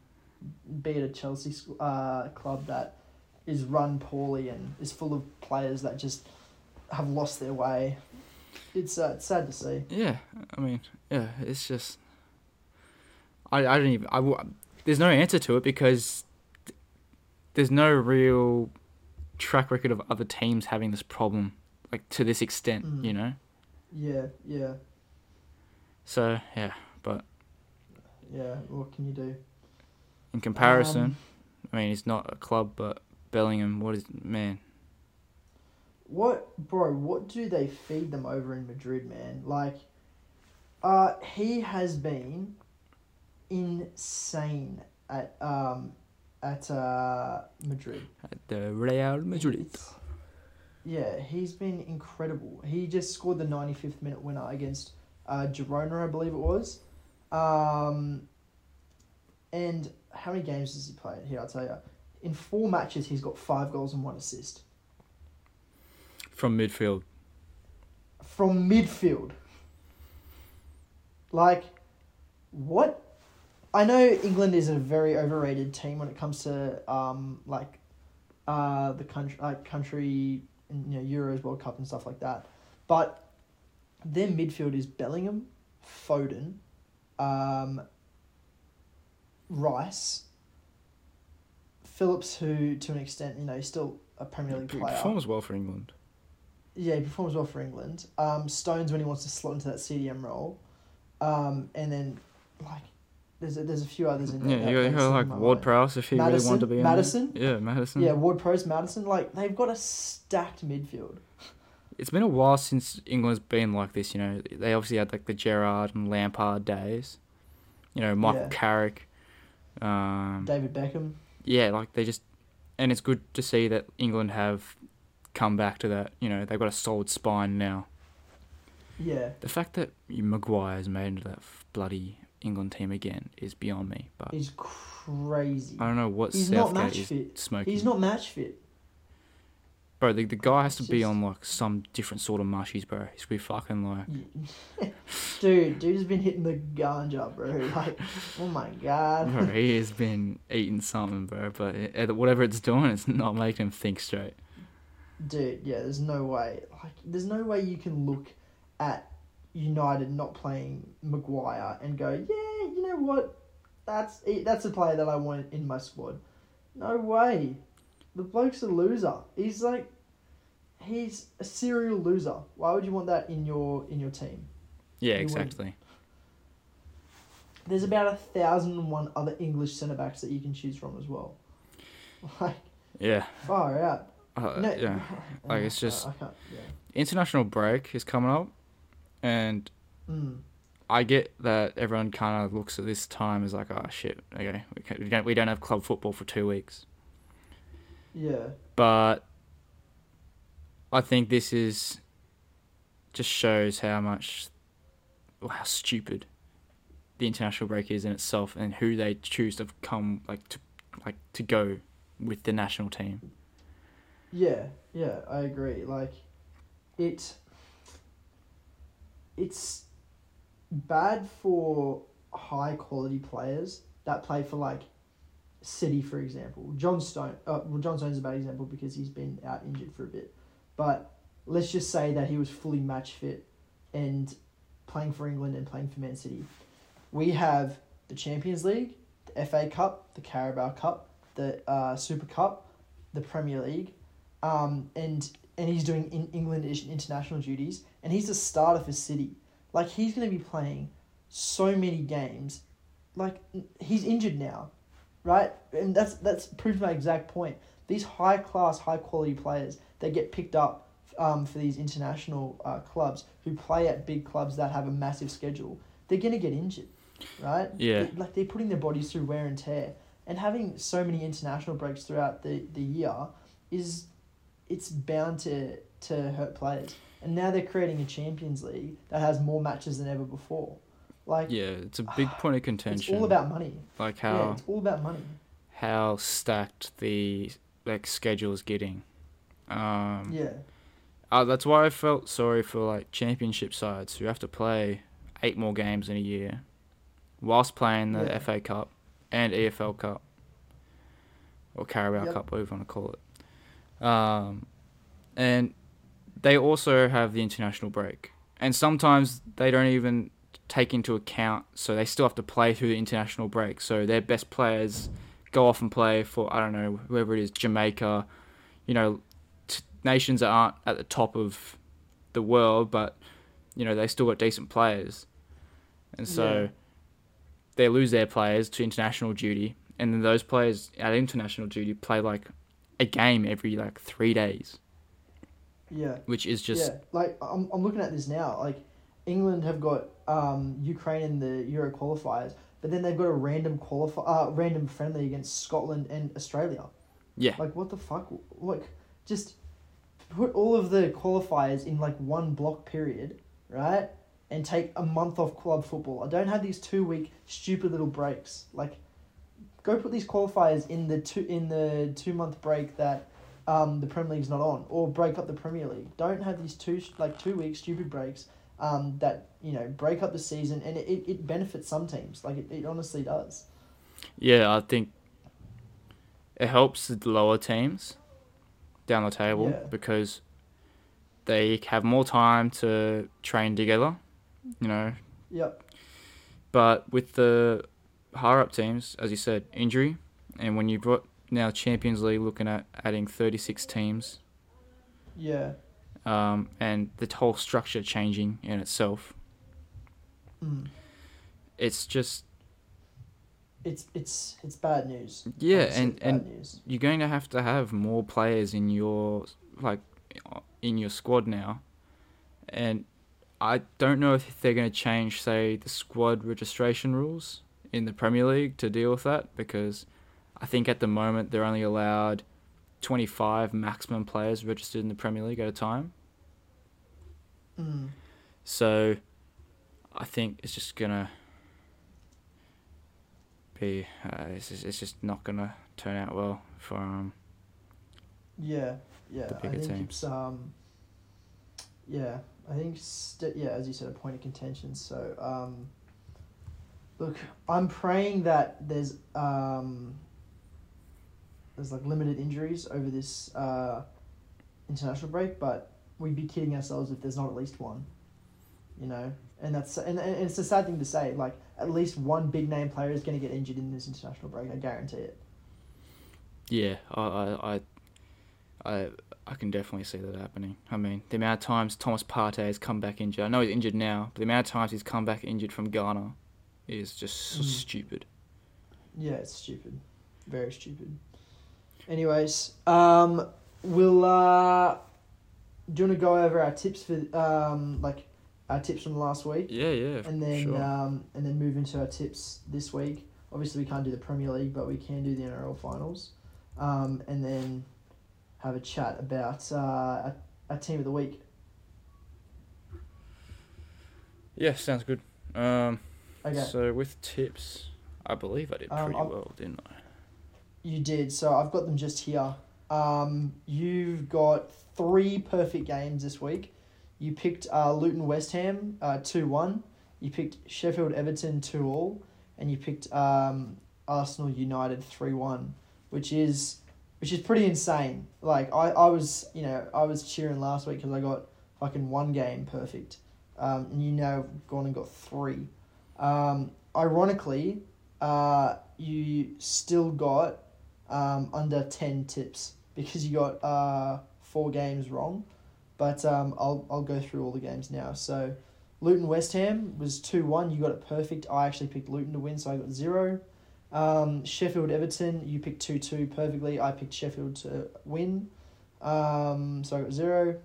be at a Chelsea uh, club that is run poorly and is full of players that just have lost their way. It's uh, it's sad to see.
Yeah, I mean, yeah, it's just. I I don't even I there's no answer to it because there's no real track record of other teams having this problem like to this extent,
Mm.
you know.
Yeah, yeah,
So yeah, but
yeah. What can you do?
in comparison,
Um,
I mean, it's not a club, but Bellingham. What is man?
What, bro? What do they feed them over in Madrid, man? Like, uh, he has been insane at um at uh Madrid.
At the Real Madrid.
It's- yeah, he's been incredible. He just scored the ninety fifth minute winner against uh Girona, I believe it was. Um, and how many games has he played? Here, I'll tell you. In four matches, he's got five goals and one assist
From midfield.
from midfield. Like, what? I know England is a very overrated team when it comes to um like, uh the country like country you know Euros World Cup and stuff like that, but their midfield is Bellingham, Foden, um, Rice, Phillips, who to an extent you know is still a Premier League
He
player.
performs well for England.
Yeah, he performs well for England. Um, Stones when he wants to slot into that CDM role, um, and then like there's a, there's a few others in there.
Yeah, you got, like Ward. Prowse if he really wanted to be in
Maddison?
there. Yeah, Maddison.
Yeah, Ward Prowse, Maddison, like they've got a stacked midfield.
It's been a while since England's been like this, you know. They obviously had like the Gerrard and Lampard days. You know, Michael
Yeah.
Carrick. Um,
David Beckham.
yeah, like they just, and it's good to see that England have come back to that. You know, they've got a solid spine now.
Yeah,
The fact that Maguire's made into that f- bloody England team again is beyond me. But
he's crazy.
I don't know what
He's not match
is
fit.
smoking.
He's not match fit.
Bro, the, the guy has to
It's
be on like some different sort of mushies, bro. He's be fucking like. [laughs]
dude, dude's been hitting the ganja, bro. [laughs] Like, oh my god.
Bro, he has [laughs] been eating something, bro. But it- whatever it's doing, it's not making him think straight.
Dude, yeah, there's no way. Like, there's no way you can look at United not playing Maguire and go, yeah, you know what? That's. That's a player that I want in my squad. No way. The bloke's a loser. He's like, he's a serial loser. Why would you want that in your in your team?
Yeah,
wouldn't.
exactly.
There's about a thousand and one other English centre backs that you can choose from as well. [laughs] Like
Yeah,
far out.
uh,
No,
yeah. [laughs] Like, it's just-.
Yeah.
International break is coming up, and
Mm.
I get that everyone kind of looks at this time as like, oh shit, okay, we, we don't we don't have club football for two weeks.
Yeah.
But I think this is just shows how much, or how stupid the international break is in itself, and who they choose to come like to like to go with the national team.
Yeah, yeah, I agree. Like, it. It's bad for high quality players that play for like City, for example. John Stone. Uh, well, John Stone's a bad example because he's been out injured for a bit. But let's just say that he was fully match fit and playing for England and playing for Man City. We have the Champions League, the FA Cup, the Carabao Cup, the uh, Super Cup, the Premier League, um, and and he's doing in England international duties, and he's a starter for City. Like he's going to be playing so many games, like he's injured now, right? And that's that's proves my exact point. These high class, high quality players that get picked up um, for these international uh, clubs who play at big clubs that have a massive schedule, they're going to get injured, right?
Yeah.
They- like they're putting their bodies through wear and tear, and having so many international breaks throughout the, the year is it's bound to to hurt players. And now they're creating a Champions League that has more matches than ever before. Like
Yeah, it's a big [sighs] point of contention.
it's all about money.
like how Yeah,
it's all about money.
how stacked the like schedule is getting. Um,
Yeah.
uh, that's why I felt sorry for like championship sides who have to play eight more games in a year, whilst playing the
Yeah.
FA Cup and EFL Cup or Carabao
Yep.
Cup, whatever you want to call it. Um, and they also have the international break, and sometimes they don't even take into account, so they still have to play through the international break. So their best players go off and play for I don't know whoever it is, Jamaica, you know, t- nations that aren't at the top of the world, but you know they still got decent players, and so
Yeah.
they lose their players to international duty, and then those players at international duty play like a game every like three days,
Yeah.
which is just
yeah. Like I'm, I'm looking at this now. Like England have got um, Ukraine in the Euro qualifiers, but then they've got a random qualify uh, random friendly against Scotland and Australia.
yeah,
Like what the fuck? Like just put all of the qualifiers in like one block period, right? And take a month off club football. I don't have these two week stupid little breaks. Like go put these qualifiers in the two in the two month break that um, the Premier League's not on, or break up the Premier League. Don't have these two like two week stupid breaks um, that you know break up the season, and it, it, it benefits some teams. Like it, it honestly does.
yeah. I think it helps the lower teams down the table
Yeah.
because they have more time to train together, you know.
Yep.
But with the higher up teams, as you said, injury, and when you brought now Champions League looking at adding 36 teams,
Yeah.
Um, and the whole structure changing in itself,
Mm.
it's just
It's it's it's bad news.
yeah, and and
news.
you're going to have to have more players in your like in your squad now, and I don't know if they're going to change, say, the squad registration rules in the Premier League to deal with that because I think at the moment they're only allowed 25 maximum players registered in the Premier League at a time.
Mm.
So I think it's just gonna be uh, it's just, it's just not gonna turn out well for um
Yeah, yeah.
The
I
bigger
think
teams.
it's um. Yeah, I think st- yeah, as you said, a point of contention. So um. Look, I'm praying that there's um. There's like limited injuries over this uh, international break, but we'd be kidding ourselves if there's not at least one. You know, and that's and, and it's a sad thing to say. Like at least one big name player is going to get injured in this international break. I guarantee it.
yeah I I I I, I can definitely see that happening. I mean the amount of times Thomas Partey has come back injured. I know he's injured now, but the amount of times he's come back injured from Ghana is just so
Mm.
stupid.
Yeah, it's stupid. Very stupid. Anyways, um, we'll uh, do you want to go over our tips for um, like our tips from last week,
Yeah, yeah,
and then
sure.
um, and then move into our tips this week. Obviously, we can't do the Premier League, but we can do the NRL finals, um, and then have a chat about uh, our, our team of the week.
yeah, sounds good. Um,
Okay.
so with tips, I believe I did
Um,
pretty
I'll-
well, didn't I?
You did. So I've got them just here. Um, you've got three perfect games this week. You picked uh, Luton West Ham uh, 2 1. You picked Sheffield Everton 2 all. And you picked um, Arsenal United 3 1, which is which is pretty insane. Like, I, I was, you know, I was cheering last week because I got fucking one game perfect. Um, and you now gone and got three. Um, ironically, uh, you still got um, under 10 tips because you got uh, four games wrong. But um, I'll, I'll go through all the games now. So, Luton West Ham was 2 1. You got it perfect. I actually picked Luton to win, so I got zero. Um, Sheffield Everton, you picked 2 2 perfectly. I picked Sheffield to win, um, so I got zero.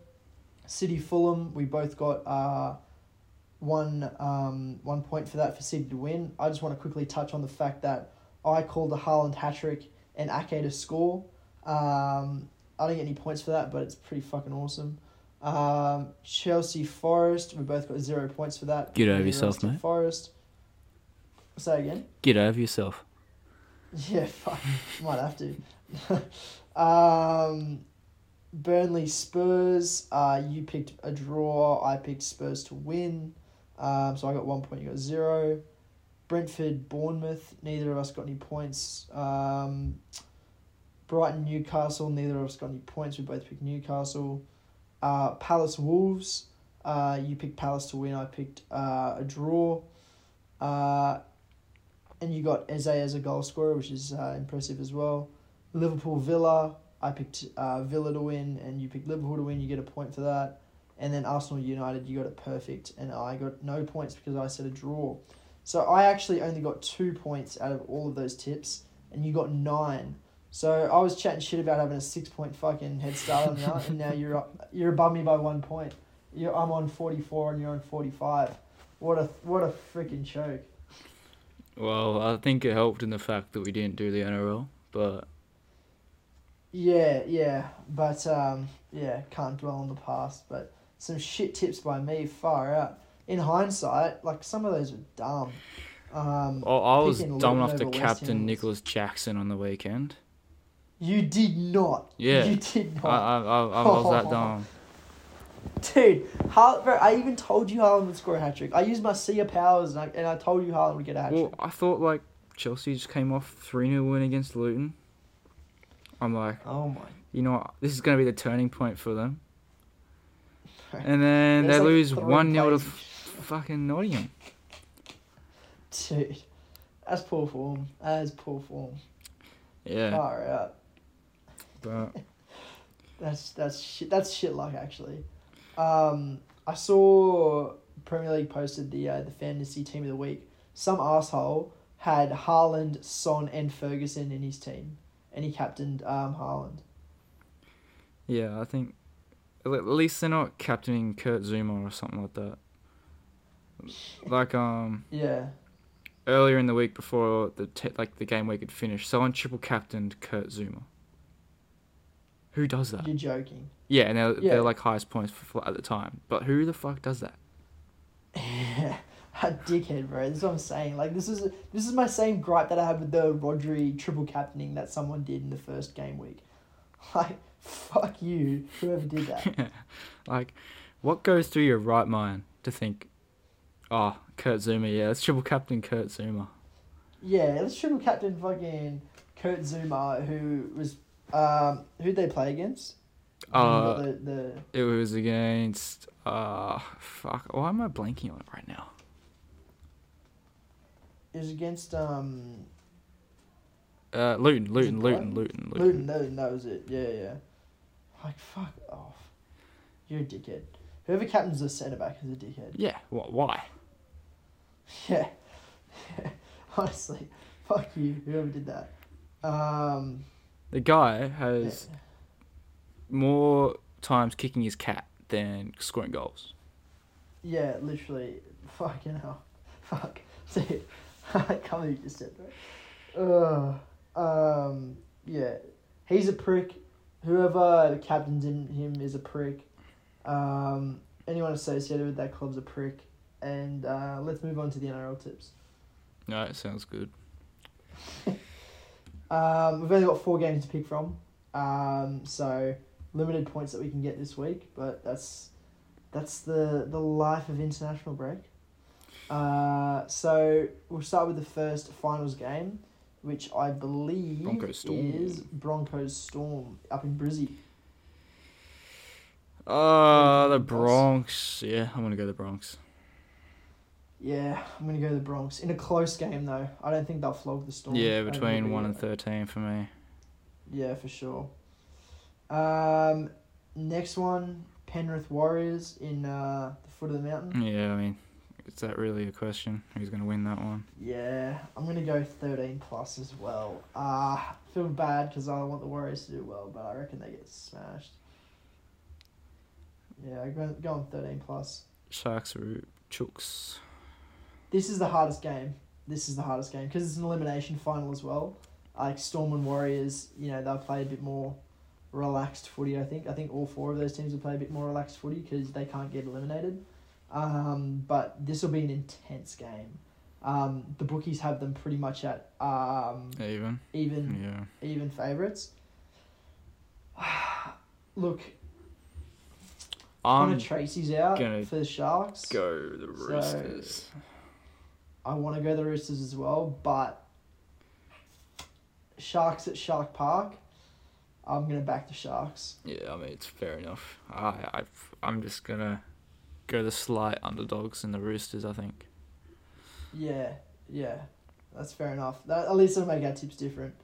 City Fulham, we both got uh, one um, one point for that for City to win. I just want to quickly touch on the fact that I called the Haaland hat trick and Ake to score. Um, I don't get any points for that, but it's pretty fucking awesome. Um, Chelsea Forest, we both got zero points for that.
Get over yourself, mate.
Forest. Say again.
Get over yourself. [laughs]
Yeah, fuck. Might have to. [laughs] um, Burnley Spurs. Uh, you picked a draw. I picked Spurs to win. Um, so I got one point. You got zero. Brentford Bournemouth. Neither of us got any points. Um, Brighton Newcastle. Neither of us got any points. We both picked Newcastle. Uh, Palace Wolves. Uh, you picked Palace to win. I picked uh, a draw. Uh, and you got Eze as a goal scorer, which is uh, impressive as well. Liverpool Villa. I picked uh, Villa to win, and you picked Liverpool to win. You get a point for that. And then Arsenal United, you got it perfect, and I got no points because I said a draw. So I actually only got two points out of all of those tips, and you got nine. So I was chatting shit about having a six point fucking head start on you, and now you're up, you're above me by one point. You're, I'm on forty four, and you're on forty five. What a what a freaking choke.
Well, I think it helped in the fact that we didn't do the NRL, but
Yeah, yeah, but um, yeah, can't dwell on the past. But some shit tips by me, far out. In hindsight, like some of those were dumb. Um,
oh, I was dumb enough to captain Nicolas Jackson on the weekend.
you did not.
Yeah.
you did not,
I, I, I was that [laughs] dumb.
dude. Har- bro, I even told you Haaland would score a hat trick. I used my Sia powers, and I, and I told you Haaland would get a hat trick. Well.
I thought like Chelsea just came off 3 0 win against Luton. I'm like,
Oh my.
you know what? This is going to be the turning point for them. And then
There's
they
like
lose
three
1 0 to f- fucking Nottingham.
Dude, that's poor form. That is poor form.
Yeah.
Far out.
But [laughs]
That's that's shit. That's shit luck actually. Um, I saw Premier League posted the uh, the fantasy team of the week. Some asshole had Haaland, Son, and Ferguson in his team, and he captained um Haaland.
yeah, I think at at least they're not captaining Kurt Zouma or something like that. Like, um,
Yeah,
earlier in the week before the te- like the game week had finished, someone triple captained Kurt Zouma. Who does that?
you're joking.
Yeah, and they're,
Yeah.
they're like highest points for, at the time. But who the fuck does that? [laughs]
a dickhead, bro. That's what I'm saying. Like this is this is my same gripe that I had with the Rodri triple captaining that someone did in the first game week. [laughs] Like fuck you, whoever did that. [laughs]
like, what goes through your right mind to think, oh, Kurt Zouma, yeah, let's triple captain Kurt Zouma.
Yeah, let's triple captain fucking Kurt Zouma, who was um who'd they play against?
Uh,
the, the
It was against, uh, fuck, why am I blanking on it right now?
it was against um
Uh, Luton, Luton, Luton? Luton, Luton.
Luton. Luton, that was it. Yeah, yeah. Like fuck off, you're a dickhead. Whoever captains the centre back is a dickhead.
Yeah, wh- why?
Yeah, [laughs] honestly, fuck you. Whoever did that. Um,
The guy
yeah.
has more times kicking his cat than scoring goals.
Yeah, literally. Fucking [laughs] hell. Fuck. Dude. [laughs] I can't believe you just said that. Ugh. Um, yeah. He's a prick. Whoever the captains him, him is a prick. Um, anyone associated with that club's a prick. And uh, let's move on to the NRL tips.
No, it sounds good. [laughs]
Um, we've only got four games to pick from. Um, so limited points that we can get this week, but that's that's the the life of international break. Uh, so we'll start with the first finals game, which I believe
Broncos Storm.
is Broncos Storm up in Brizzy.
Uh, the Bronx. Yeah, I'm gonna go the Bronx.
Yeah, I'm gonna go the Bronx in a close game though. I don't think they'll flog the Storm.
Yeah,
I don't think
between one and thirteen for me.
Yeah, for sure. Um, next one, Penrith Warriors in uh, the foot of the mountain.
Yeah, I mean, is that really a question? Who's gonna win that one?
Yeah, I'm gonna go thirteen plus as well. Ah, feel bad because I want the Warriors to do well, but I reckon they get smashed. Yeah, I go go on thirteen plus.
Sharks or Chooks?
This is the hardest game. This is the hardest game because it's an elimination final as well. Like Storm and Warriors, you know, they'll play a bit more relaxed footy. I think. I think all four of those teams will play a bit more relaxed footy because they can't get eliminated. Um, but this will be an intense game. Um, the bookies have them pretty much at um,
Even.
even
Yeah.
even favorites. [sighs] look,
I'm
Connor Tracey's out
gonna
for the Sharks.
go the
So-
Roosters.
I want to go to the Roosters as well, but Sharks at Shark Park. I'm gonna back the Sharks.
Yeah, I mean it's fair enough. I I I'm just gonna go the slight underdogs in the Roosters. I think.
Yeah, yeah, that's fair enough. That, at least it'll make our tips different.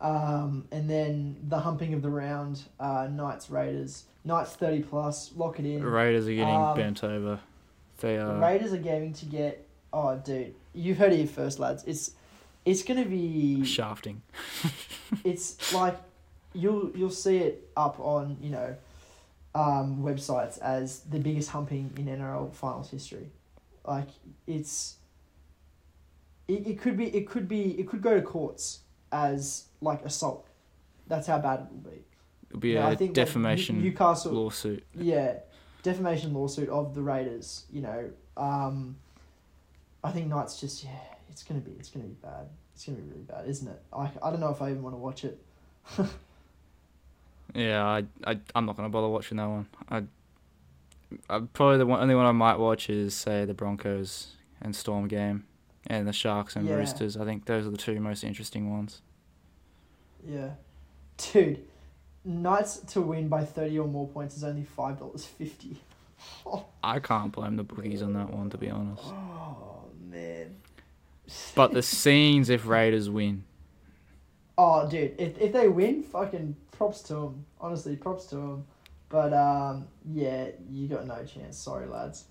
Um, and then the humping of the round, uh, Knights Raiders. Knights thirty plus. Lock it in.
Raiders are getting
Um,
bent over. They
The
are.
Raiders are going to get. Oh, dude, you've heard it here first, lads. It's, it's gonna be.
shafting. [laughs]
it's like you'll you'll see it up on you know um, websites as the biggest humping in NRL finals history. Like it's it, it could be it could be it could go to courts as like assault. That's how bad it will be.
It'll be
Yeah,
a
I think, like,
defamation
Newcastle
lawsuit.
yeah, defamation lawsuit of the Raiders. You know, um, I think Knights just yeah, it's gonna be it's gonna be bad. It's gonna be really bad, isn't it? I I don't know if I even want to watch it. [laughs]
Yeah, I, I, I'm not gonna bother watching that one. I, I probably the one, only one I might watch is say the Broncos and Storm game, and the Sharks and
Yeah.
Roosters. I think those are the two most interesting ones.
Yeah, dude, Knights to win by thirty or more points is only five dollars fifty. [laughs]
I can't blame the bookies on that one, to be honest. [gasps]
Oh man.
But the scenes if Raiders win.
Oh, dude, if if they win, fucking props to them. Honestly, props to them. But um, yeah, you got no chance. Sorry, lads.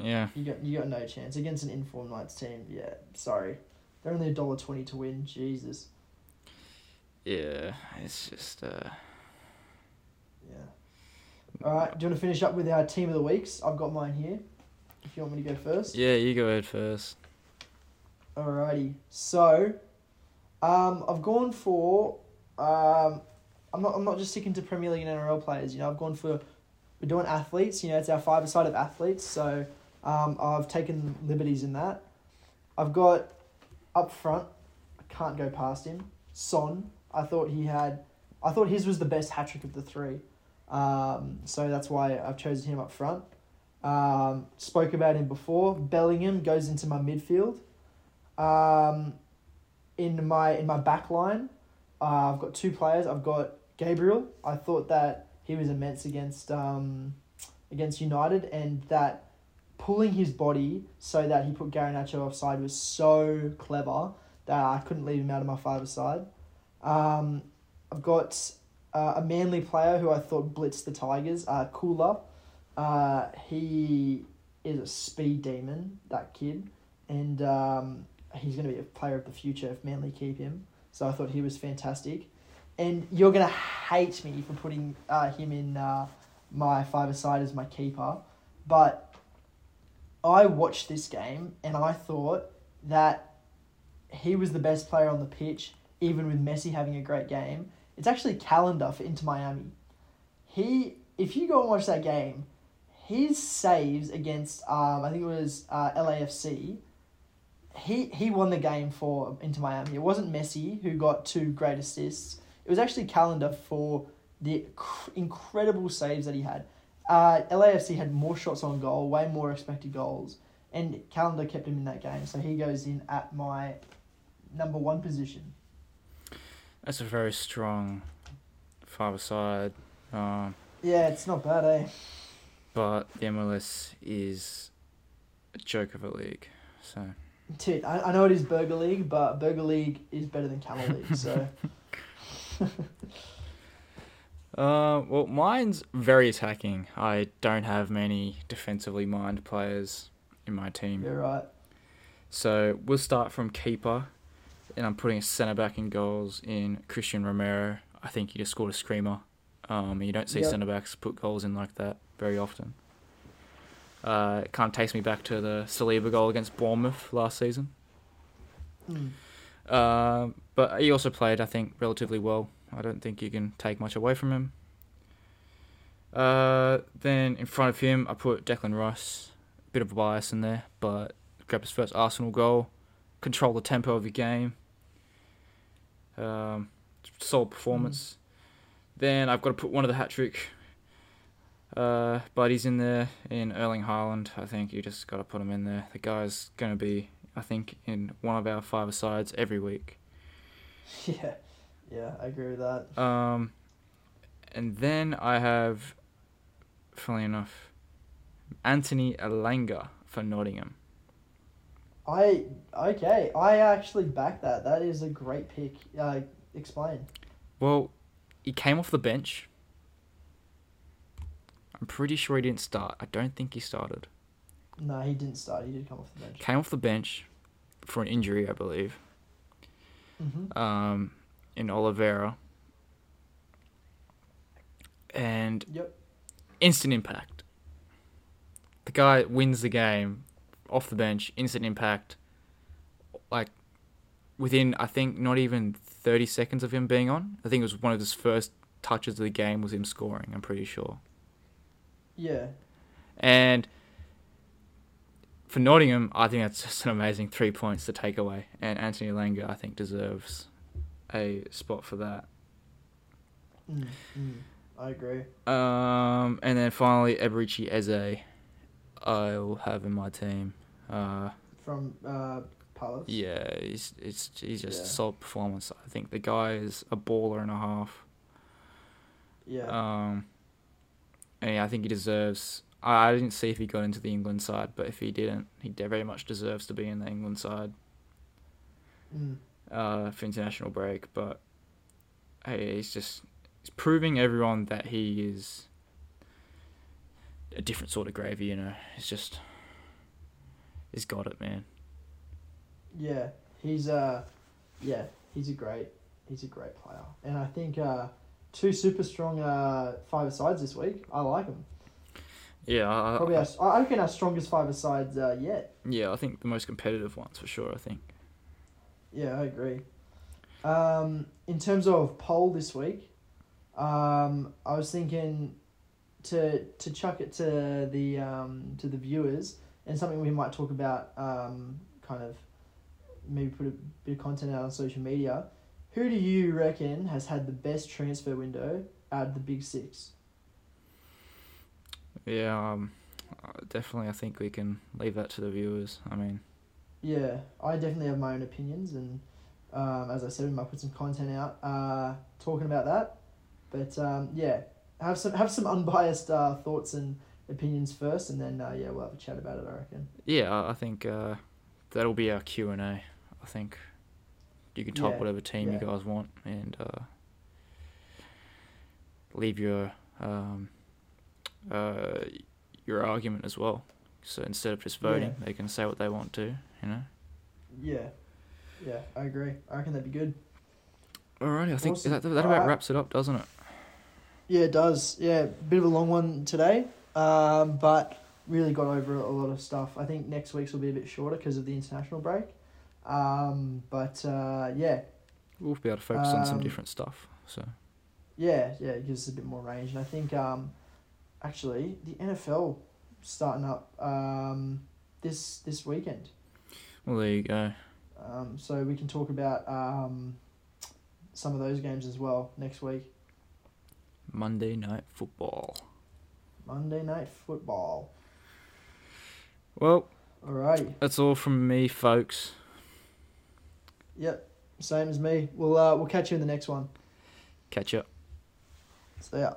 Yeah,
You got you got no chance against an informed Knights team. Yeah, sorry. They're only a dollar twenty to win. Jesus.
yeah, it's just uh,
Yeah. All right. Do you want to finish up with our team of the weeks? I've got mine here. If you want me to go first.
yeah. You go ahead first.
Alrighty. So, um, I've gone for um, I'm not I'm not just sticking to Premier League and NRL players. You know, I've gone for we're doing athletes. You know, it's our five side of athletes. So, um, I've taken liberties in that. I've got up front. I can't go past him. Son. I thought he had. I thought his was the best hat trick of the three. Um, so that's why I've chosen him up front. Um, spoke about him before. Bellingham goes into my midfield. Um, in my in my back line, uh, I've got two players. I've got Gabriel. I thought that he was immense against um, against United, and that pulling his body so that he put Garnacho offside was so clever that I couldn't leave him out of my five side. Um, I've got uh, a Manly player who I thought blitzed the Tigers. Uh, Koula. Uh, he is a speed demon. That kid, and um, he's going to be a player of the future if Manly keep him. So I thought he was fantastic. And you're going to hate me for putting uh, him in uh, my five aside as my keeper. But I watched this game and I thought that he was the best player on the pitch, even with Messi having a great game. It's actually Callender for Inter Miami. He, if you go and watch that game, his saves against um, I think it was uh, LAFC he he won the game for Inter Miami. It wasn't Messi who got two great assists. It was actually Callender for the cr- incredible saves that he had. Uh, LAFC had more shots on goal, way more expected goals, and Callender kept him in that game. So he goes in at my number one position.
That's a very strong five side. Um,
Yeah, it's not bad, eh?
But the MLS is a joke of a league. So
Dude, I, I know it is Burger League, but Burger League is better than Camel League. So [laughs] [laughs]
Uh, well, mine's very attacking. I don't have many defensively minded players in my team.
you're right.
So we'll start from keeper, and I'm putting a centre back in goals in Cristian Romero. I think he just scored a screamer. Um, you don't see
Yep.
centre backs put goals in like that very often. Uh, it kind of takes me back to the Saliba goal against Bournemouth last season.
Mm.
Um, but he also played, I think, relatively well. I don't think you can take much away from him. Uh, then in front of him, I put Declan Rice. Bit of a bias in there, but grabbed his first Arsenal goal, control the tempo of the game. Um, solid performance. then I've got to put one of the hat trick uh, buddies in there in Erling Haaland. I think you just got to put him in there. The guy's going to be, I think, in one of our five sides every week. [laughs]
Yeah, yeah, I agree with that.
Um, and then I have, funnily enough, Anthony Elanga for Nottingham.
I okay. I actually back that. That is a great pick. Uh, explain.
Well, he came off the bench. I'm pretty sure he didn't start. I don't think he started.
No, he didn't start. He did come off the bench.
Came off the bench for an injury, I believe.
Mm-hmm.
Um, in Oliveira. And
Yep.
instant impact. The guy wins the game off the bench, instant impact. Like within I think not even 30 seconds of him being on. I think it was one of his first touches of the game was him scoring, I'm pretty sure.
Yeah.
And for Nottingham, I think that's just an amazing three points to take away. And Anthony Elanga, I think, deserves a spot for that.
Mm, mm, I agree.
Um, and then finally, Eberechi Eze, I'll have in my team. Uh,
From uh, Palace.
yeah, he's it's he's just
Yeah.
a solid performance. I think the guy is a baller and a half.
Yeah.
Um, and I think he deserves. I, I didn't see if he got into the England side, but if he didn't, he very much deserves to be in the England side
mm,
uh, for international break. But hey, he's just he's proving everyone that he is a different sort of gravy. You know, he's just he's got it, man.
yeah. He's uh, yeah. He's a great. He's a great player, and I think uh, two super strong uh five sides this week. I like them.
Yeah, I,
Probably
I,
our, I reckon our strongest five sides uh, yet.
yeah, I think the most competitive ones for sure. I think.
Yeah, I agree. Um, in terms of poll this week, um, I was thinking to to chuck it to the um, to the viewers and something we might talk about. Um, kind of maybe put a bit of content out on social media. Who do you reckon has had the best transfer window out of the big six?
Yeah, um, definitely. I think we can leave that to the viewers. I mean,
Yeah, I definitely have my own opinions, and um, as I said, we might put some content out uh, talking about that. But um, yeah, have some have some unbiased uh, thoughts and opinions first, and then uh, yeah, we'll have a chat about it. I reckon.
yeah, I- I think uh, that'll be our Q and A. I think you can type
Yeah,
whatever team you guys want and uh, leave your um, uh, your argument as well. So instead of just voting, they can say what they want to. You know.
Yeah, yeah, I agree. I reckon that'd be good.
Alrighty, I think
Awesome.
that, that about
Alright.
wraps it up, doesn't it?
Yeah, it does. Yeah, bit of a long one today, um, but really got over a lot of stuff. I think next week's will be a bit shorter because of the international break. Um, but uh, yeah,
We'll be able to focus on some
Um,
different stuff. So
Yeah, yeah, it gives us a bit more range. And I think um, actually the NFL starting up um, this this weekend.
well, there you go.
Um, so we can talk about um, some of those games as well next week.
Monday night football.
Monday night football.
Well,
Alrighty.
that's all from me, folks.
Yep. Same as me. We'll uh, we'll catch you in the next one.
Catch up.
See ya.